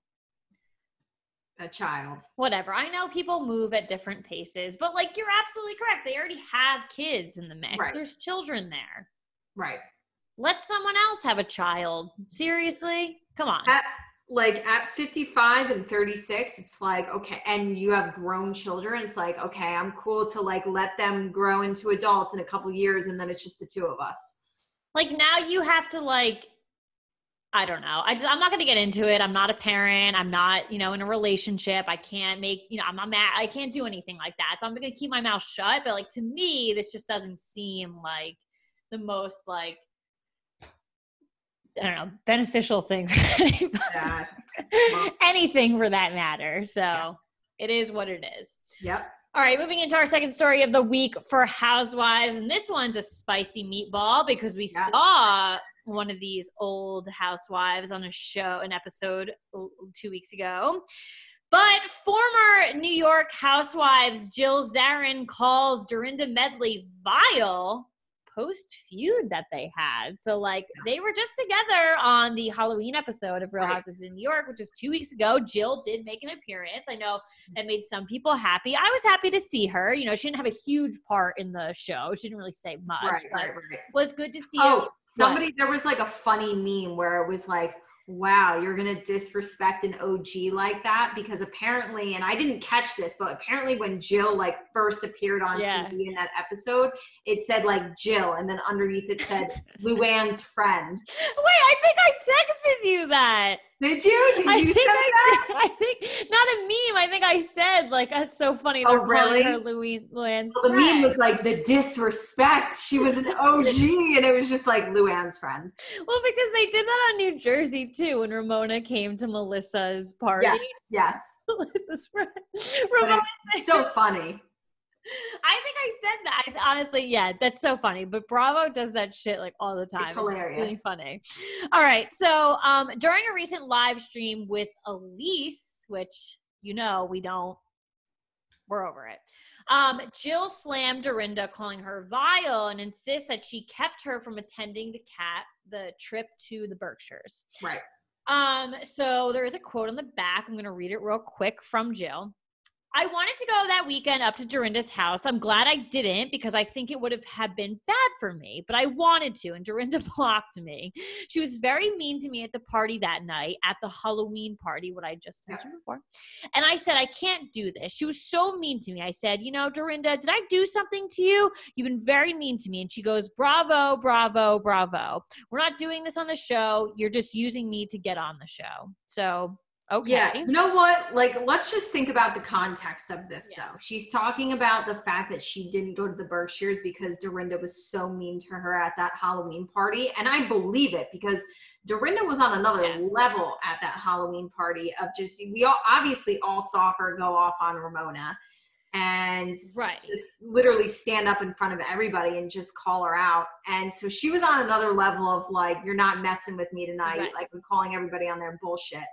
A child. Whatever. I know people move at different paces, but like you're absolutely correct. They already have kids in the mix. Right. There's children there. Right. Let someone else have a child. Seriously? Come on. At like at 55 and 36, it's like, okay, and you have grown children, it's like, okay, I'm cool to like let them grow into adults in a couple years and then it's just the two of us. like now you have to like i don't know i just i'm not going to get into it i'm not a parent i'm not you know in a relationship i can't make you know i'm not mad i can't do anything like that so i'm going to keep my mouth shut but like to me this just doesn't seem like the most like i don't know beneficial thing. *laughs* Yeah. Anything for that matter so Yeah. it is what it is Yep. all right, moving into our second story of the week for Housewives. And this one's a spicy meatball because we Yeah. saw one of these old housewives on a show, an episode two weeks ago. But former New York housewives Jill Zarin calls Dorinda Medley vile post feud that they had. So, like, they were just together on the Halloween episode of Real Right. Houses in New York, which was two weeks ago. Jill did make an appearance. I know mm-hmm. that made some people happy. I was happy to see her. You know, she didn't have a huge part in the show. She didn't really say much, Right, but right, was good to see Oh, somebody there was like a funny meme where it was like, wow, you're gonna disrespect an OG like that because apparently, and I didn't catch this, but apparently when Jill like first appeared on Yeah. TV in that episode, it said like Jill, and then underneath it said *laughs* Luann's friend. Wait, I think I texted you that. Did you? Did I you think say? I. *laughs* I think not a meme. I think I said like that's so funny. Oh, They're calling really? her Louis Luann's Well, the meme was like the disrespect. She was an OG, *laughs* and it was just like Luann's friend. well because they did that on New Jersey too when Ramona came to Melissa's party. Yes, yes. *laughs* Melissa's friend. Ramona so funny. I think I said that. I, honestly, yeah, that's so funny. But Bravo does that shit like all the time. really hilarious. funny. All right. So um, during a recent live stream with Elyse, which you know we don't, we're over it. Um, Jill slammed Dorinda, calling her vile, and insists that she kept her from attending the cat the trip to the Berkshires. Right. Um, so there is a quote on the back. I'm going to read it real quick from Jill. I wanted to go that weekend up to Dorinda's house. I'm glad I didn't because I think it would have had been bad for me, but I wanted to, and Dorinda *laughs* blocked me. She was very mean to me at the party that night, at the Halloween party, what I just mentioned before. And I said, I can't do this. She was so mean to me. I said, You know, Dorinda, did I do something to you? You've been very mean to me. And she goes, Bravo, bravo, bravo. We're not doing this on the show. You're just using me to get on the show. So, okay. Yeah. You know what? Like, let's just think about the context of this, Yeah. though. She's talking about the fact that she didn't go to the Berkshires because Dorinda was so mean to her at that Halloween party. And I believe it because Dorinda was on another Yeah. level at that Halloween party of just, we all obviously all saw her go off on Ramona and Right. just literally stand up in front of everybody and just call her out. And so she was on another level of like, you're not messing with me tonight. Right. Like I'm calling everybody on their bullshit.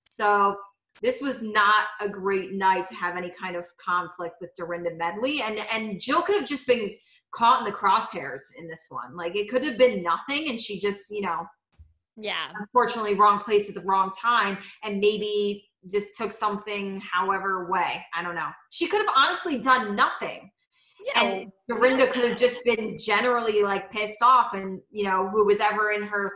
So this was not a great night to have any kind of conflict with Dorinda Medley. And and Jill could have just been caught in the crosshairs in this one. Like it could have been nothing and she just, you know, Yeah. unfortunately wrong place at the wrong time and maybe just took something however way. I don't know. She could have honestly done nothing. Know, And Dorinda could have just been generally like pissed off and you know, who was ever in her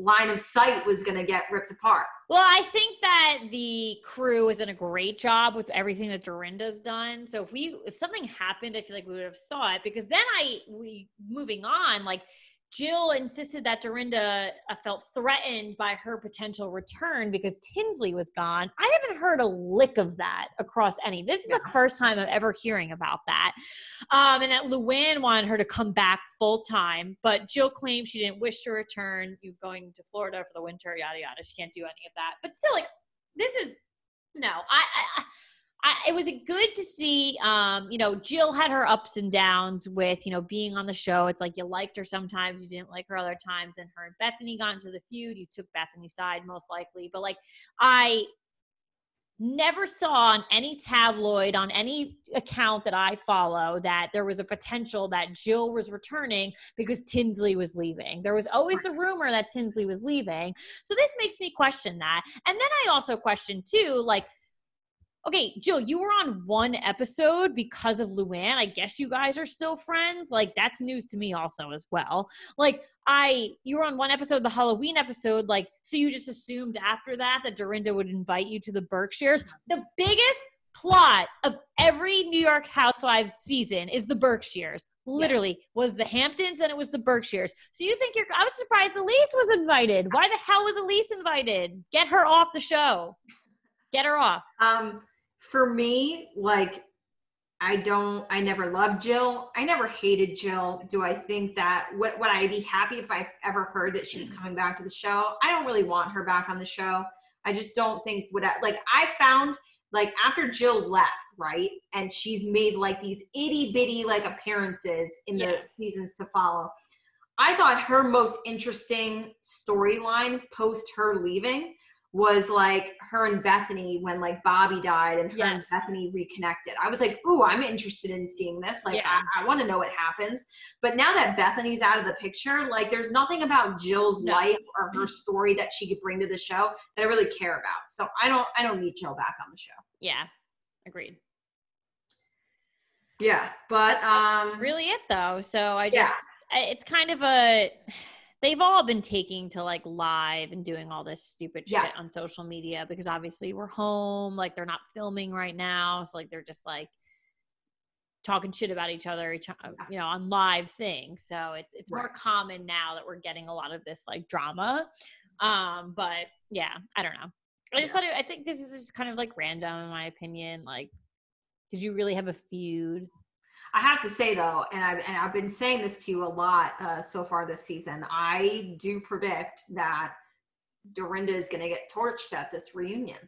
line of sight was gonna get ripped apart. Well, I think that the crew has done a great job with everything that Dorinda's done. So if we if something happened, I feel like we would have saw it because then I we moving on like Jill insisted that Dorinda uh, felt threatened by her potential return because Tinsley was gone. I haven't heard a lick of that across any. This is the first time I'm ever hearing about that. Um, and that Luann wanted her to come back full time, but Jill claimed she didn't wish to return. You going to Florida for the winter, yada yada. She can't do any of that. But still, like this is no. I I, I, it was good to see. Um, you know, Jill had her ups and downs with you know being on the show. It's like you liked her sometimes, you didn't like her other times. And her and Bethany got into the feud. You took Bethany's side most likely, but like I never saw on any tabloid on any account that I follow that there was a potential that Jill was returning because Tinsley was leaving. There was always the rumor that Tinsley was leaving. So this makes me question that. And then I also question too like Okay, Jill, you were on one episode because of Luann. I guess you guys are still friends. Like that's news to me also as well. Like I you were on one episode, the Halloween episode, like so you just assumed after that that Dorinda would invite you to the Berkshires. The biggest plot of every New York Housewives season is the Berkshires. Literally yeah. was the Hamptons and it was the Berkshires. So you think you're I was surprised Elyse was invited. Why the hell was Elyse invited? Get her off the show. Get her off. Um for me, like I don't I never loved Jill. I never hated Jill. Do I think that would, would I be happy if I ever heard that she was mm. coming back to the show? I don't really want her back on the show. I just don't think would I, like I found like after Jill left, right? And she's made like these itty bitty like appearances in the seasons to follow. I thought her most interesting storyline post her leaving was like her and Bethany when like Bobby died and her yes. and Bethany reconnected. I was like, ooh, I'm interested in seeing this. Like, yeah. I, I want to know what happens. But now that Bethany's out of the picture, like, there's nothing about Jill's no. life or her story that she could bring to the show that I really care about. So I don't, I don't need Jill back on the show. Yeah, agreed. Yeah, but um, really it though. So I just, yeah. it's kind of a they've all been taking to like live and doing all this stupid shit yes. on social media because obviously we're home like they're not filming right now so like they're just like talking shit about each other each, you know on live things so it's it's right. more common now that we're getting a lot of this like drama um but yeah i don't know i just yeah. thought it, i think this is just kind of like random in my opinion like did you really have a feud I have to say though, and I've and I've been saying this to you a lot uh, so far this season. I do predict that Dorinda is going to get torched at this reunion.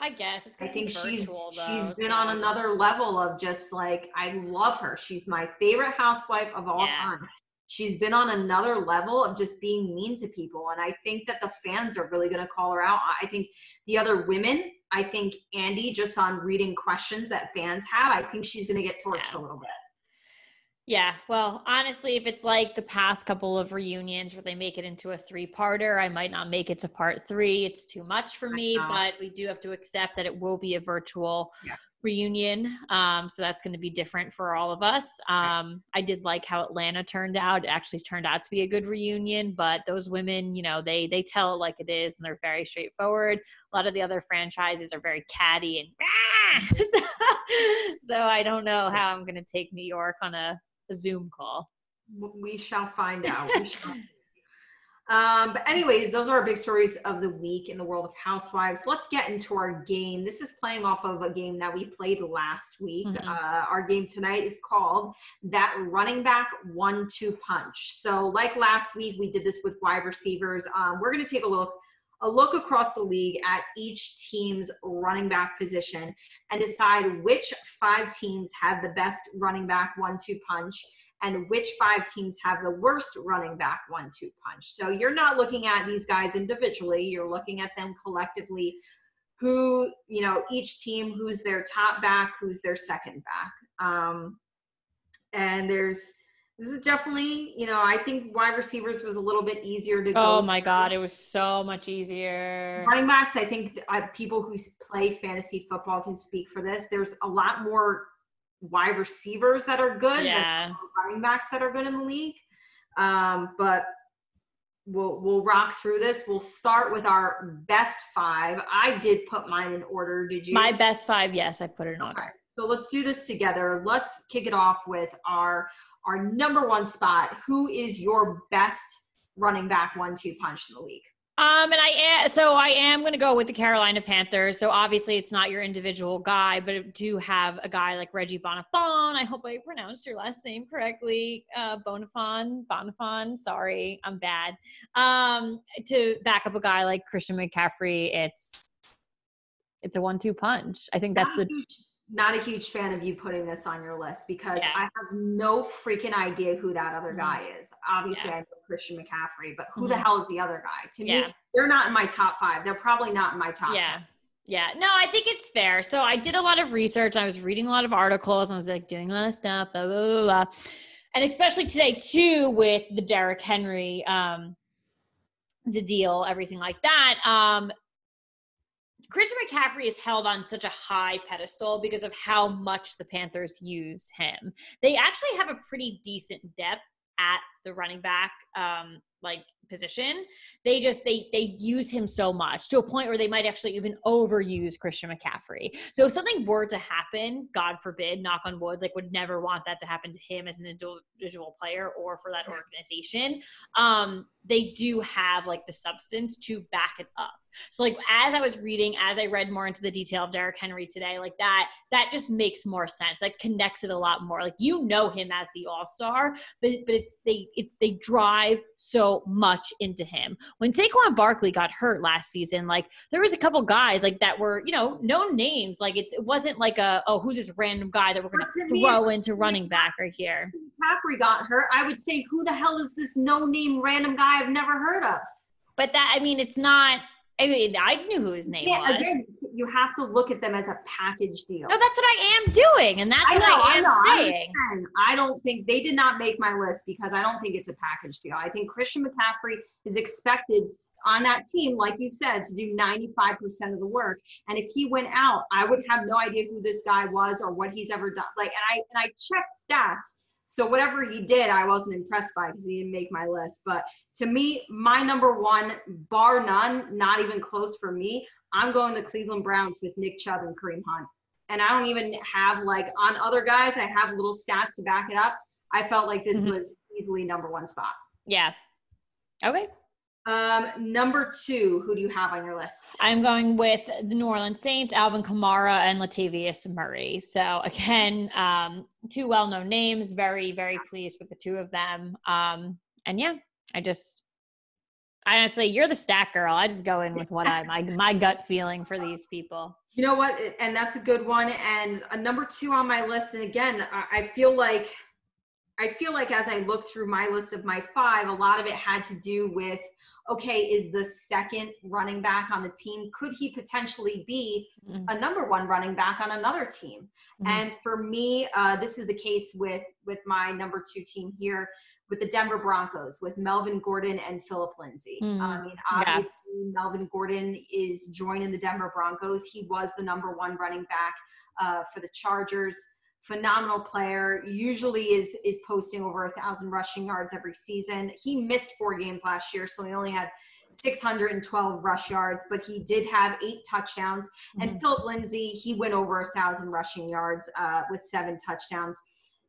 I guess it's. I think she's though, she's been on another level of just like I love her. She's my favorite housewife of all yeah. time. She's been on another level of just being mean to people, and I think that the fans are really going to call her out. I think the other women I think Andy, just on reading questions that fans have, I think she's going to get torched yeah. a little bit. Yeah, well, honestly, if it's like the past couple of reunions where they make it into a three parter, I might not make it to part three. It's too much for me, but we do have to accept that it will be a virtual yeah reunion. Um, so that's going to be different for all of us. Um, I did like how Atlanta turned out. It actually turned out to be a good reunion, but those women, you know, they they tell it like it is, and they're very straightforward. A lot of the other franchises are very catty and so, *laughs* so I don't know how I'm going to take New York on a, a Zoom call. We shall find out. We shall *laughs* um, but anyways, those are our big stories of the week in the world of housewives. Let's get into our game. This is playing off of a game that we played last week. Mm-hmm. Uh, our game tonight is called that running back one-two punch. So, like last week, we did this with wide receivers. Um, we're going to take a look a look across the league at each team's running back position and decide which five teams have the best running back one-two punch and which five teams have the worst running back one two punch. So you're not looking at these guys individually, you're looking at them collectively. Who, you know, each team, who's their top back, who's their second back. Um, and there's, this is definitely, you know, I think wide receivers was a little bit easier to go. Oh my God, it was so much easier. Running backs, I think uh, people who play fantasy football can speak for this. There's a lot more wide receivers that are good, yeah. running backs that are good in the league. Um, but we'll we'll rock through this. We'll start with our best five. I did put mine in order. Did you? My best five, yes, I put it in order. So let's do this together. Let's kick it off with our our number one spot. Who is your best running back one-two punch in the league? Um, and I so I am going to go with the Carolina Panthers. So obviously, it's not your individual guy, but do have a guy like Reggie Bonnafon. I hope I pronounced your last name correctly. Uh, Bonifon. Sorry, I'm bad. Um, to back up a guy like Christian McCaffrey, it's it's a one-two punch. I think that's the not a huge fan of you putting this on your list because Yeah. I have no freaking idea who that other Mhm. guy is. Obviously, Yeah. I know Christian McCaffrey, but who the Mhm. hell is the other guy? To Yeah. me, they're not in my top five. They're probably not in my top. yeah 10. yeah no i think it's fair so i did a lot of research i was reading a lot of articles i was like doing a lot of stuff blah blah blah, blah. and especially today too with the Derrick henry um the deal everything like that um Christian McCaffrey is held on such a high pedestal because of how much the Panthers use him. They actually have a pretty decent depth at the running back um like position they just they they use him so much to a point where they might actually even overuse Christian McCaffrey. So if something were to happen, God forbid, knock on wood, like would never want that to happen to him as an individual player or for that organization. Um, they do have like the substance to back it up. So like as I was reading, as I read more into the detail of Derrick Henry today, like that, that just makes more sense. Like connects it a lot more. Like you know him as the all star, but but it's they it, they drive so much into him. When Saquon Barkley got hurt last season, like there was a couple guys like that were you know known names. Like it, it wasn't like a oh who's this random guy that we're gonna But to me, throw into running back right here. McCaffrey got hurt. I would say, who the hell is this no-name random guy I've never heard of? But that I mean it's not. I mean I knew who his name Yeah, was. again, you have to look at them as a package deal. No, that's what I am doing, and that's I what know, I I am know. I'm saying. saying, I don't think they did not make my list because I don't think it's a package deal. I think Christian McCaffrey is expected on that team, like you said, to do 95% of the work. And if he went out, I would have no idea who this guy was or what he's ever done. Like, and I and I checked stats. So whatever he did, I wasn't impressed by because he didn't make my list. But to me, my number one, bar none, not even close for me, I'm going to Cleveland Browns with Nick Chubb and Kareem Hunt. And I don't even have like on other guys, I have little stats to back it up. I felt like this Mhm. was easily number one spot. Yeah. Okay. Um, number two, who do you have on your list? I'm going with the New Orleans Saints, Alvin Kamara, and Latavius Murray. So again, um, two well-known names. Very, very pleased with the two of them. Um, and yeah, I just, I honestly, you're the stat girl. I just go in with what I my my gut feeling for these people. You know what? And that's a good one. And a number two on my list. And again, I I feel like I feel like as I look through my list of my five, a lot of it had to do with okay, is the second running back on the team, could he potentially be Mhm. a number one running back on another team? Mhm. And for me, uh, this is the case with with my number two team here with the Denver Broncos with Melvin Gordon and Philip Lindsay. I Mhm. mean, Yeah. obviously, Melvin Gordon is joining the Denver Broncos. He was the number one running back uh, for the Chargers. Phenomenal player. Usually is is posting over a thousand rushing yards every season. He missed four games last year, so he only had 612 rush yards, but he did have eight touchdowns. And Philip Lindsay, he went over a thousand rushing yards uh, with seven touchdowns.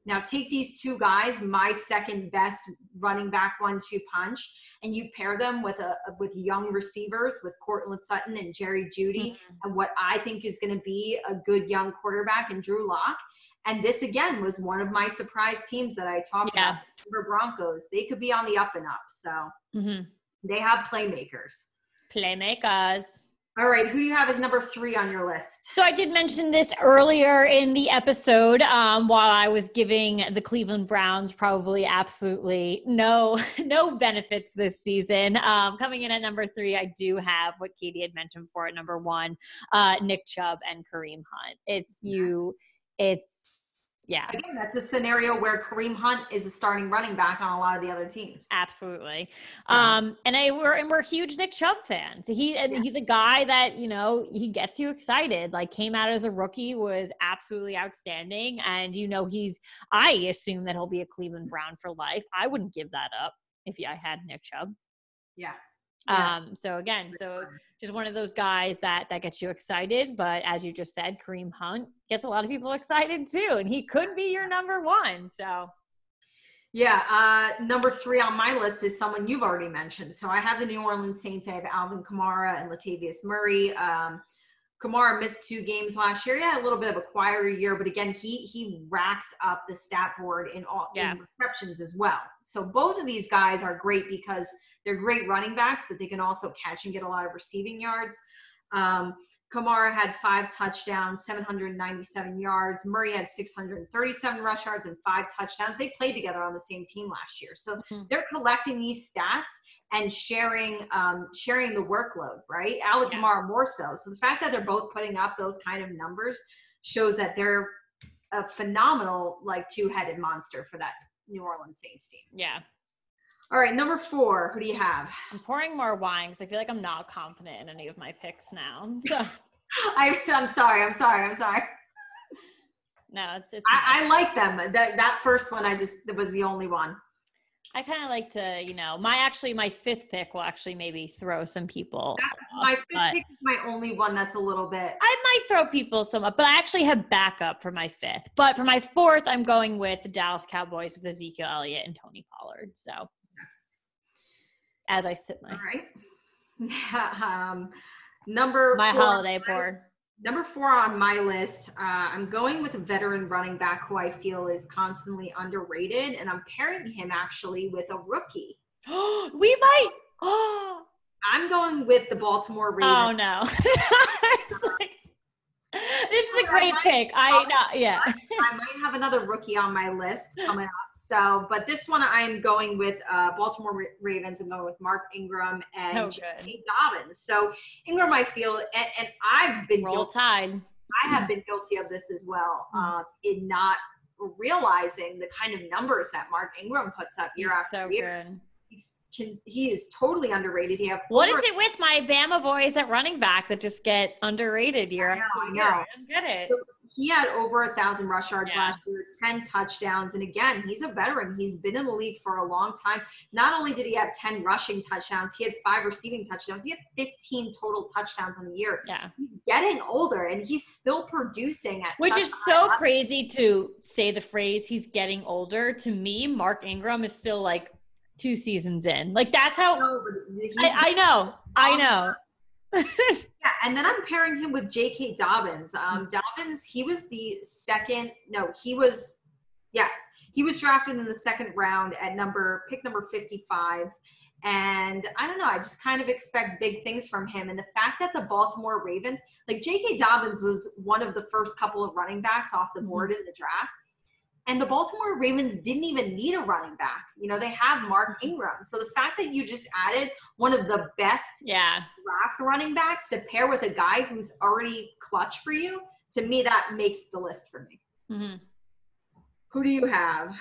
Now take these two guys, my second best running back one-two punch, and you pair them with a with young receivers with Courtland Sutton and Jerry Jeudy, Mhm. and what I think is going to be a good young quarterback and Drew Lock. And this again was one of my surprise teams that I talked Yeah. about. Denver Broncos. They could be on the up and up. So Mhm. they have playmakers. Playmakers. All right, who do you have as number three on your list? So I did mention this earlier in the episode um, while I was giving the Cleveland Browns probably absolutely no *laughs* no benefits this season. Um, coming in at number three, I do have what Katie had mentioned for at number one, uh, Nick Chubb and Kareem Hunt. It's you. It's yeah. Again, that's a scenario where Kareem Hunt is a starting running back on a lot of the other teams. Absolutely. Um, and I we're and we're huge Nick Chubb fans. He and Yeah. he's a guy that, you know, he gets you excited. Like came out as a rookie, was absolutely outstanding. And you know, he's I assume that he'll be a Cleveland Brown for life. I wouldn't give that up if I had Nick Chubb. Yeah. Yeah. Um, so again, so just one of those guys that that gets you excited. But as you just said, Kareem Hunt gets a lot of people excited too, and he could be your number one. So Yeah, uh, number three on my list is someone you've already mentioned. So I have the New Orleans Saints. I have Alvin Kamara and Latavius Murray. Um, Kamara missed two games last year. Yeah, a little bit of a quieter year, but again, he he racks up the stat board in all Yeah. in receptions as well. So both of these guys are great because they're great running backs, but they can also catch and get a lot of receiving yards. Um, Kamara had five touchdowns, 797 yards. Murray had 637 rush yards and five touchdowns. They played together on the same team last year, so Mhm. they're collecting these stats and sharing um, sharing the workload, right? Alec Yeah. Kamara more so. So the fact that they're both putting up those kind of numbers shows that they're a phenomenal like two-headed monster for that New Orleans Saints team. Yeah. All right, number four. Who do you have? I'm pouring more wine because I feel like I'm not confident in any of my picks now. So *laughs* I, I'm sorry. I'm sorry. I'm sorry. no, it's it's. I, I like them. That that first one, I just was the only one. I kind of like to, you know, my actually my fifth pick will actually maybe throw some people. That's off, my fifth pick is my only one that's a little bit. I might throw people some up, but I actually have backup for my fifth. But for my fourth, I'm going with the Dallas Cowboys with Ezekiel Elliott and Tony Pollard. So as I sit my All right. *laughs* um, number my holiday board. Number four on my list, uh, I'm going with a veteran running back who I feel is constantly underrated, and I'm pairing him actually with a rookie. *gasps* we might. Oh, *gasps* I'm going with the Baltimore Ravens. oh no. *laughs* This is a great pick. I know. Yeah. I might have another rookie on my list coming up. So, but this one I'm going with uh, Baltimore Ravens. I'm going with Mark Ingram and So. Dobbins. So Ingram, I feel, and, and I've been Roll guilty, Tide. I have been guilty of this as well, uh, in not realizing the kind of numbers that Mark Ingram puts up year He's after so year. good. Can- he is totally underrated. He have What over- is it with my Bama boys at running back that just get underrated year I know, after I year? know. I don't get it. he had over a thousand rush yards Yeah. last year, 10 touchdowns. And again, he's a veteran. He's been in the league for a long time. Not only did he have 10 rushing touchdowns, he had five receiving touchdowns. He had 15 total touchdowns on the year. Yeah. He's getting older and he's still producing at Which is so level. crazy to say the phrase he's getting older. To me, Mark Ingram is still like two seasons in. Like that's how No, I, I know. I know. *laughs* Yeah, and then I'm pairing him with J.K. Dobbins. Mm-hmm. Um, Dobbins, he was the second. No, he was. Yes, he was drafted in the second round at number pick number 55. And I don't know. I just kind of expect big things from him. And the fact that the Baltimore Ravens, like J.K. Dobbins, was one of the first couple of running backs off the board in the draft. And the Baltimore Ravens didn't even need a running back. You know, they have Mark Ingram. So the fact that you just added one of the best Yeah. draft running backs to pair with a guy who's already clutch for you, to me that makes the list for me. Mhm. Who do you have?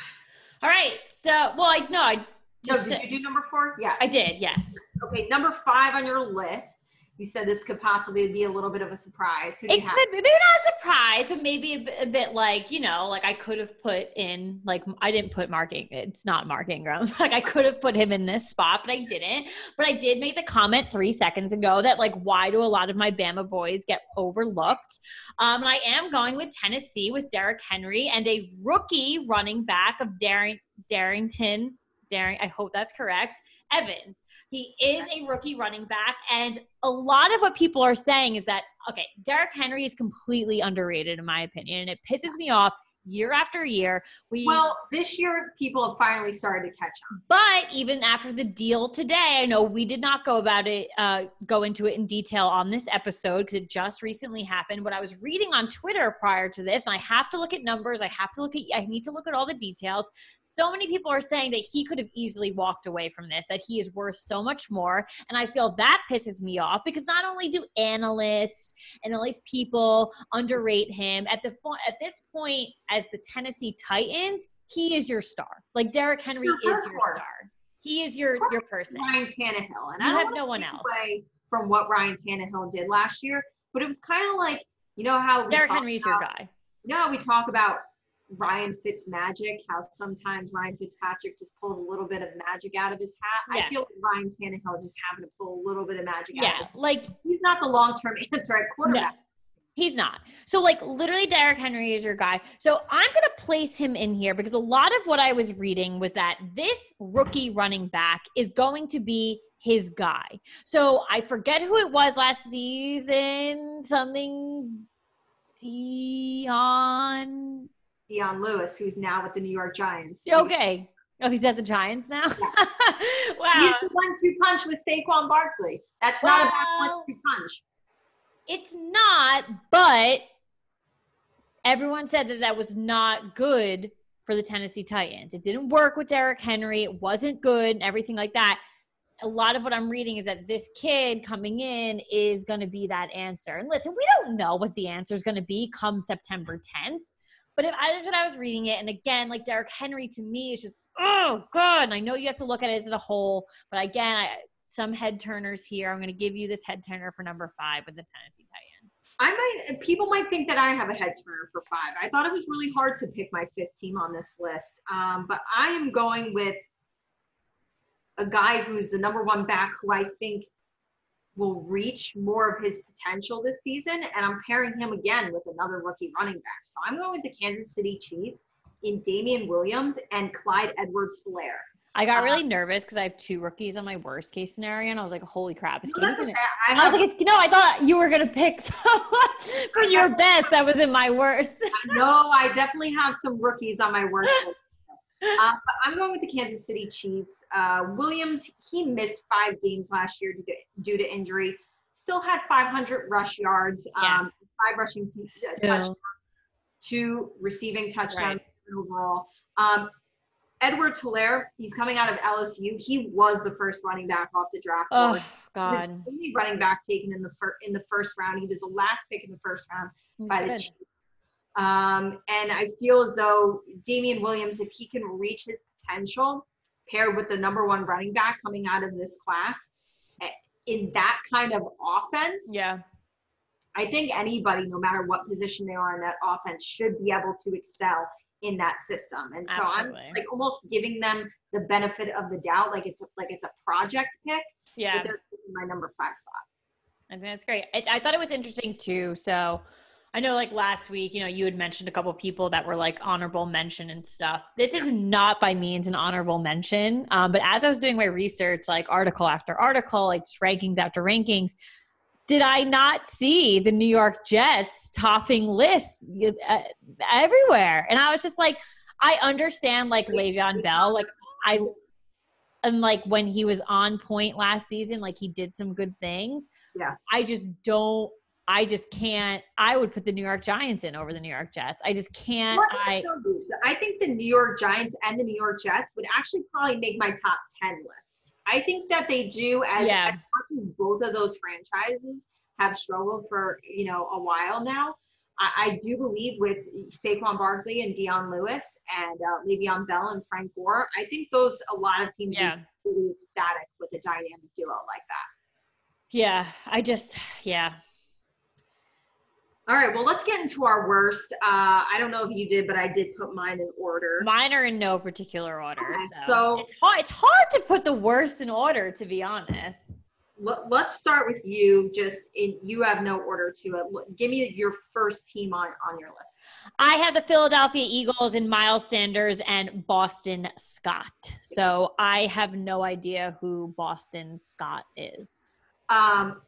All right. So, well, I know I No, did you do number four? Yes. I did. Yes. Okay, number five on your list. You said this could possibly be a little bit of a surprise. Who It have? could be maybe not a surprise, but maybe a bit, a bit like you know, like I could have put in like I didn't put Mark. In- It's not Mark Ingram. *laughs* Like I could have put him in this spot, but I didn't. But I did make the comment three seconds ago that like why do a lot of my Bama boys get overlooked? Um, and I am going with Tennessee with Derrick Henry and a rookie running back of Daring Darrynton. Daring, I hope that's correct. Evans. He is a rookie running back. And a lot of what people are saying is that, okay, Derrick Henry is completely underrated, in my opinion. And it pisses me off year after year. We Well, this year people have finally started to catch on. but even after the deal today, I know we did not go about it, uh, go into it in detail on this episode because it just recently happened. But I was reading on Twitter prior to this, and I have to look at numbers. I have to look at, I need to look at all the details. So many people are saying that he could have easily walked away from this, that he is worth so much more. And I feel that pisses me off because not only do analysts and all these people underrate him at the at this point as the Tennessee Titans, he is your star. Like Derrick Henry is your star. He is your your person. Ryan Tannehill. And You I don't have no one else. from what Ryan Tannehill did last year, but it was kind of like, you know how Derrick Henry's your guy. you know how we talk about Ryan Fitz magic, how sometimes Ryan Fitzpatrick just pulls a little bit of magic out of his hat. Yeah. I feel like Ryan Tannehill just having to pull a little bit of magic out Yeah, of his like He's not the long term *laughs* answer at quarterback. He's not. So, like, literally, Derrick Henry is your guy. So, I'm going to place him in here because a lot of what I was reading was that this rookie running back is going to be his guy. So, I forget who it was last season. Something Dion. Deion Lewis, who's now with the New York Giants. Okay. Oh, he's at the Giants now? *laughs* wow. He's the one two punch with Saquon Barkley. That's not a bad one two punch. It's not, but everyone said that that was not good for the Tennessee Titans. It didn't work with Derrick Henry. It wasn't good and everything like that. A lot of what I'm reading is that this kid coming in is going to be that answer. And listen, we don't know what the answer is going to be come September 10th. But if I, that's what I was reading it, and again, like Derrick Henry to me is just oh god. And I know you have to look at it as a whole, but again, I, some head turners here. I'm going to give you this head turner for number five with the Tennessee Titans. I might people might think that I have a head turner for five. I thought it was really hard to pick my fifth team on this list, um, but I am going with a guy who's the number one back who I think will reach more of his potential this season, and I'm pairing him again with another rookie running back. So I'm going with the Kansas City Chiefs in Damien Williams and Clyde Edwards-Helaire. I got Uh, really nervous because I have two rookies on my worst case scenario, and I was like, "Holy crap!" Is No, Katie gonna-. I, I was like, it's, "No, I thought you were gonna pick *laughs* for your best that was in my worst." no, I definitely have some rookies on my worst. Uh, but I'm going with the Kansas City Chiefs. Uh, Williams, he missed five games last year due to, due to injury. Still had 500 rush yards, Yeah. um, five rushing t- touchdowns, two receiving touchdowns Right. overall. Um, Edwards Helaire, he's coming out of LSU. He was the first running back off the draft board. oh He was God, the only running back taken in the fir- in the first round. He was the last pick in the first round He's by the. Chiefs. Um, and I feel as though Damien Williams, if he can reach his potential, paired with the number one running back coming out of this class, eh, in that kind of offense, Yeah, I think anybody, no matter what position they are in that offense, should be able to excel in that system. And so Absolutely. I'm like almost giving them the benefit of the doubt, like it's a, like it's a project pick. yeah. But they're taking my number five spot. I think that's great. I, I thought it was interesting too. So I know like last week, you know, you had mentioned a couple people that were like honorable mention and stuff. This is not by means an honorable mention. Um, but as I was doing my research, like article after article, like rankings after rankings, did I not see the New York Jets topping lists uh, everywhere? And I was just like, I understand like Le'Veon Bell, like I and like when he was on point last season, like he did some good things. Yeah. I just don't. I just can't. I would put the New York Giants in over the New York Jets. I just can't. I, I tell you, I think the New York Giants and the New York Jets would actually probably make my top 10 list. I think that they do as, Yeah. as much as both of those franchises have struggled for, you know, a while now. I, I do believe with Saquon Barkley and Dion Lewis and uh, Le'Veon Bell and Frank Gore, I think those, a lot of teams yeah, would be really ecstatic with a dynamic duo like that. yeah. I just yeah. All right, well, let's get into our worst. Uh, I don't know if you did, but I did put mine in order. Mine are in no particular order. Okay, so, so- it's hard. It's hard to put the worst in order, to be honest. Let, let's start with you. Just in, you have no order to it. Give me your first team on on your list. I have the Philadelphia Eagles and Miles Sanders and Boston Scott. So I have no idea who Boston Scott is. Um,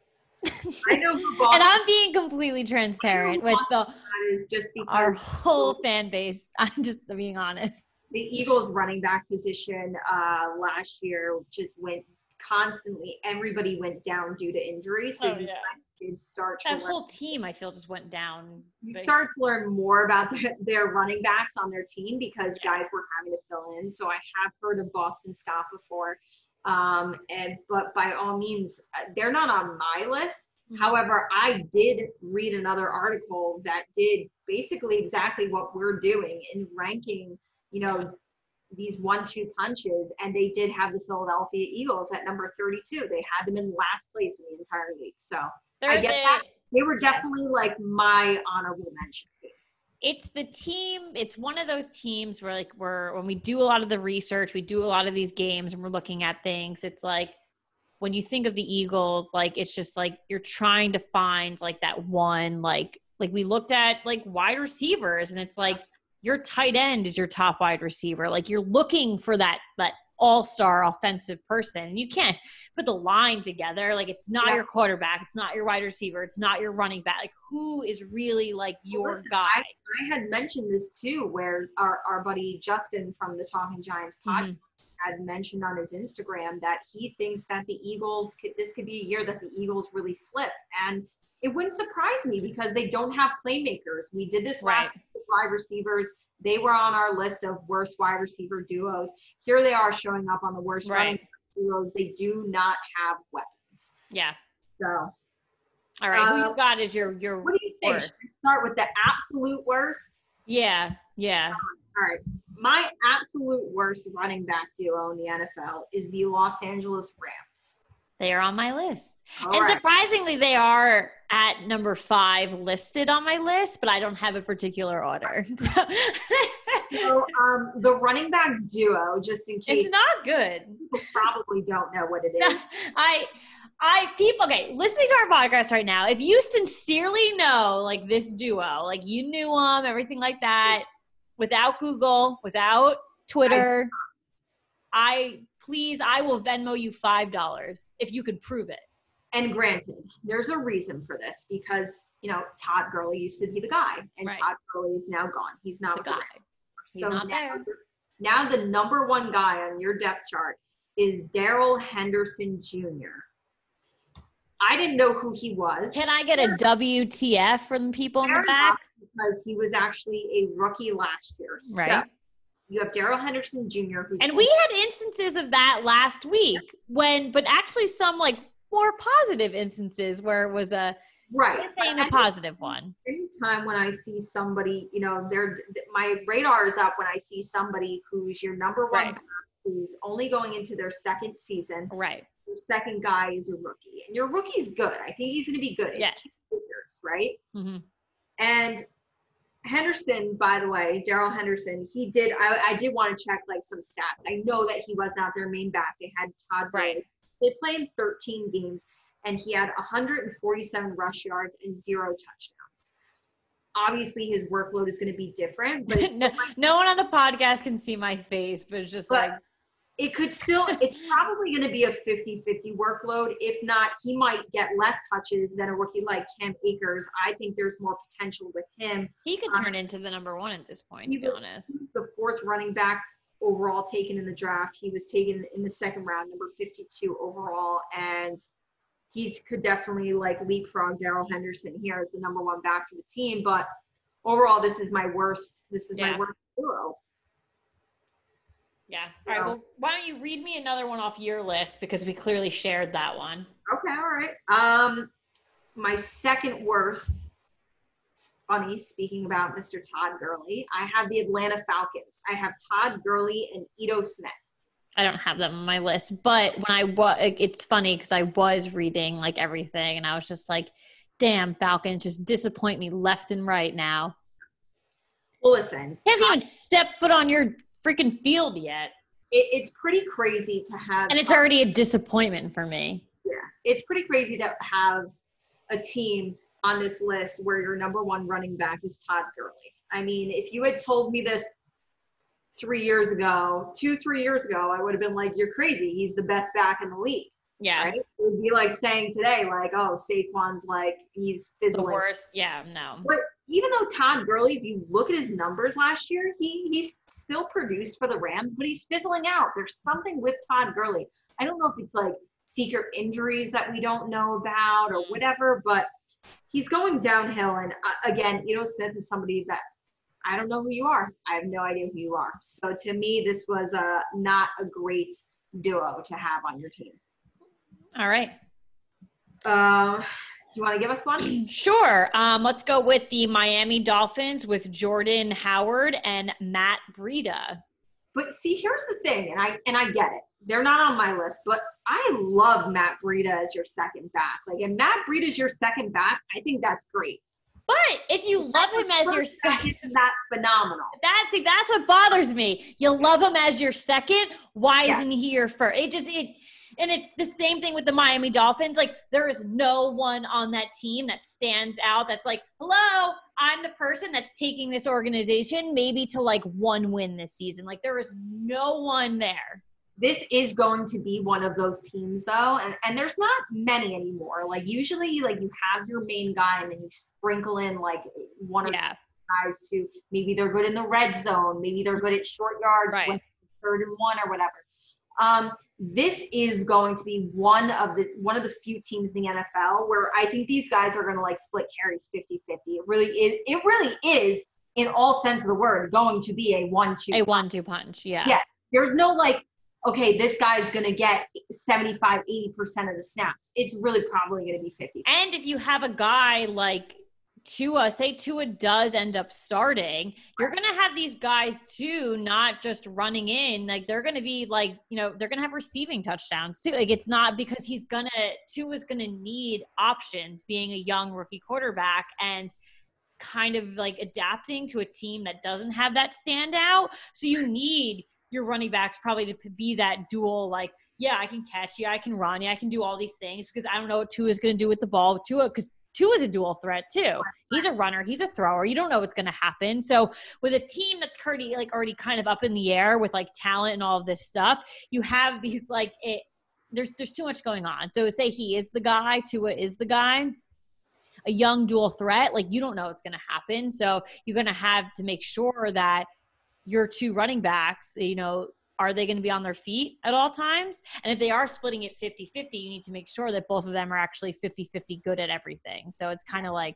I know *laughs* and I'm being completely transparent with the, is just our whole fan base. *laughs* I'm just being honest. the Eagles running back position uh, last year just went constantly. Everybody went down due to injury, so Oh, you yeah. did start That learn, whole team, I feel, just went down. you big. start to learn more about their, their running backs on their team because guys were having to fill in. So I have heard of Boston Scott before. Um, and but by all means, uh, they're not on my list. Mhm. However, I did read another article that did basically exactly what we're doing in ranking, you know, these one-two punches, and they did have the Philadelphia Eagles at number 32. They had them in last place in the entire league. So They're I get that. they were definitely like my honorable mention too. It's the team it's one of those teams where like we're when we do a lot of the research we do a lot of these games and we're looking at things it's like when you think of the eagles like it's just like you're trying to find like that one like like we looked at like wide receivers and it's like your tight end is your top wide receiver. Like you're looking for that that all-star offensive person you can't put the line together like it's not Yeah. your quarterback it's not your wide receiver it's not your running back like who is really like your listen, guy I had mentioned this too, where our, our buddy Justin from the Talking Giants podcast Mhm. had mentioned on his Instagram that he thinks that the Eagles could, this could be a year that the Eagles really slip. And it wouldn't surprise me because they don't have playmakers. We did this last Right. with wide receivers. They were on our list of worst wide receiver duos. Here they are showing up on the worst Right. running duos. They do not have weapons. Yeah. So, All right. Who Uh, you got is your your what do you think? Worst. Should we start with the absolute worst? Yeah. Yeah. All right. My absolute worst running back duo in the NFL is the Los Angeles Rams. They are on my list. All and right. surprisingly, they are at number five listed on my list, but I don't have a particular order. *laughs* So So, um, the running back duo, just in case it's not good. people probably don't know what it *laughs* is. I I people okay, listening to our podcast right now, if you sincerely know like this duo, like you knew them, everything like that, without Google, without Twitter, I please I will Venmo you five dollars if you could prove it. And granted, there's a reason for this because you know Todd Gurley used to be the guy, and Right. Todd Gurley is now gone. He's not The guy. He's So not now, there. now the number one guy on your depth chart is Darrell Henderson Jr. I didn't know who he was. Can I get a WTF from people in the back? because he was actually a rookie last year. So Right. You have Darrell Henderson Jr. who's And we had instances of that last week when, but actually some like more positive instances where it was a right. A positive one. anytime when I see somebody, you know, they're my radar is up when I see somebody who's your number one Right. who's only going into their second season. Right. Your second guy is a rookie, and your rookie's good. I think he's going to be good. It's Yes. Akers, right? hmm And Henderson, by the way, Darrell Henderson, he did. I, I did want to check like some stats. I know that he was not their main back. They had Todd Gurley. Right. They played in 13 games, and he had 147 rush yards and zero touchdowns. Obviously, his workload is going to be different, but *laughs* no, like- no one on the podcast can see my face, but it's just But- like, it could still. It's probably going to be a 50-50 workload. If not, he might get less touches than a rookie like Cam Akers. I think there's more potential with him. he could Um, turn into the number one at this point, to be was honest. the fourth running back overall taken in the draft. He was taken in the second round, number 52 overall, and he's could definitely like leapfrog Darrell Henderson here as the number one back for the team. But overall, this is my worst. This is Yeah. my worst duo. Yeah. All right. Well, why don't you read me another one off your list because we clearly shared that one. Okay, all right. Um, my second worst. it's Funny, speaking about Mr. Todd Gurley, I have the Atlanta Falcons. I have Todd Gurley and Ito Smith. I don't have them on my list, but when I was, it's funny because I was reading like everything, and I was just like, "Damn, Falcons just disappoint me left and right now." Well, listen, He hasn't Todd- even stepped foot on your freaking field yet, it, it's pretty crazy to have and it's already a disappointment for me. yeah, it's pretty crazy to have a team on this list where your number one running back is Todd Gurley. I mean, if you had told me this three years ago, two, three years ago, I would have been like, you're crazy. He's the best back in the league, Yeah, right? It would be like saying today, like, oh, Saquon's like, he's the fizzling. worst. Yeah, no. But even though Todd Gurley, if you look at his numbers last year, he he's still produced for the Rams, but he's fizzling out. There's something with Todd Gurley. I don't know if it's like secret injuries that we don't know about or whatever, but he's going downhill. And uh, again, Ito Smith is somebody that I don't know who you are. I have no idea who you are. So to me, this was uh, not a great duo to have on your team. All right. Uh, you want to give us one? *clears throat* Sure. Um, let's go with the Miami Dolphins with Jordan Howard and Matt Breida. But see, here's the thing, and I and I get it. They're not on my list, but I love Matt Breida as your second back. Like, and Matt Breida is your second back. I think that's great. But if you love him as your second, *laughs* isn't phenomenal? that's that's what bothers me. You love him as your second. Why Yeah. isn't he your first? It just it, and it's the same thing with the Miami Dolphins. Like there is no one on that team that stands out. That's like, hello, I'm the person that's taking this organization maybe to like one win this season. Like there is no one there. This is going to be one of those teams, though, and and there's not many anymore. Like usually, like you have your main guy, and then you sprinkle in like one or Yeah. two guys to maybe they're good in the red zone, maybe they're good at short yards Right. third and one or whatever. Um, this is going to be one of the one of the few teams in the NFL where I think these guys are going to like split carries 50-50. It really is. It really is in all sense of the word going to be a one-two. A one-two punch. Yeah. Yeah. There's no like, okay, this guy's going to get 75, 80% of the snaps. It's really probably going to be 50. And if you have a guy like Tua, say Tua does end up starting, you're going to have these guys too, not just running in. Like they're going to be like, you know, they're going to have receiving touchdowns too. Like it's not because he's going to, Tua's going to need options being a young rookie quarterback and kind of like adapting to a team that doesn't have that standout. So you need your running backs probably to be that dual, like, yeah, I can catch, you, I can run, you, I can do all these things because I don't know what Tua is going to do with the ball. Tua, because Tua is a dual threat too. He's a runner, he's a thrower. You don't know what's going to happen. So with a team that's already like already kind of up in the air with like talent and all of this stuff, you have these like it. There's there's too much going on. So say he is the guy, Tua is the guy. A young dual threat, like you don't know what's going to happen. So you're going to have to make sure that your two running backs, you know, are they going to be on their feet at all times? And if they are splitting it 50 50, you need to make sure that both of them are actually 50 50 good at everything. So it's kind of like.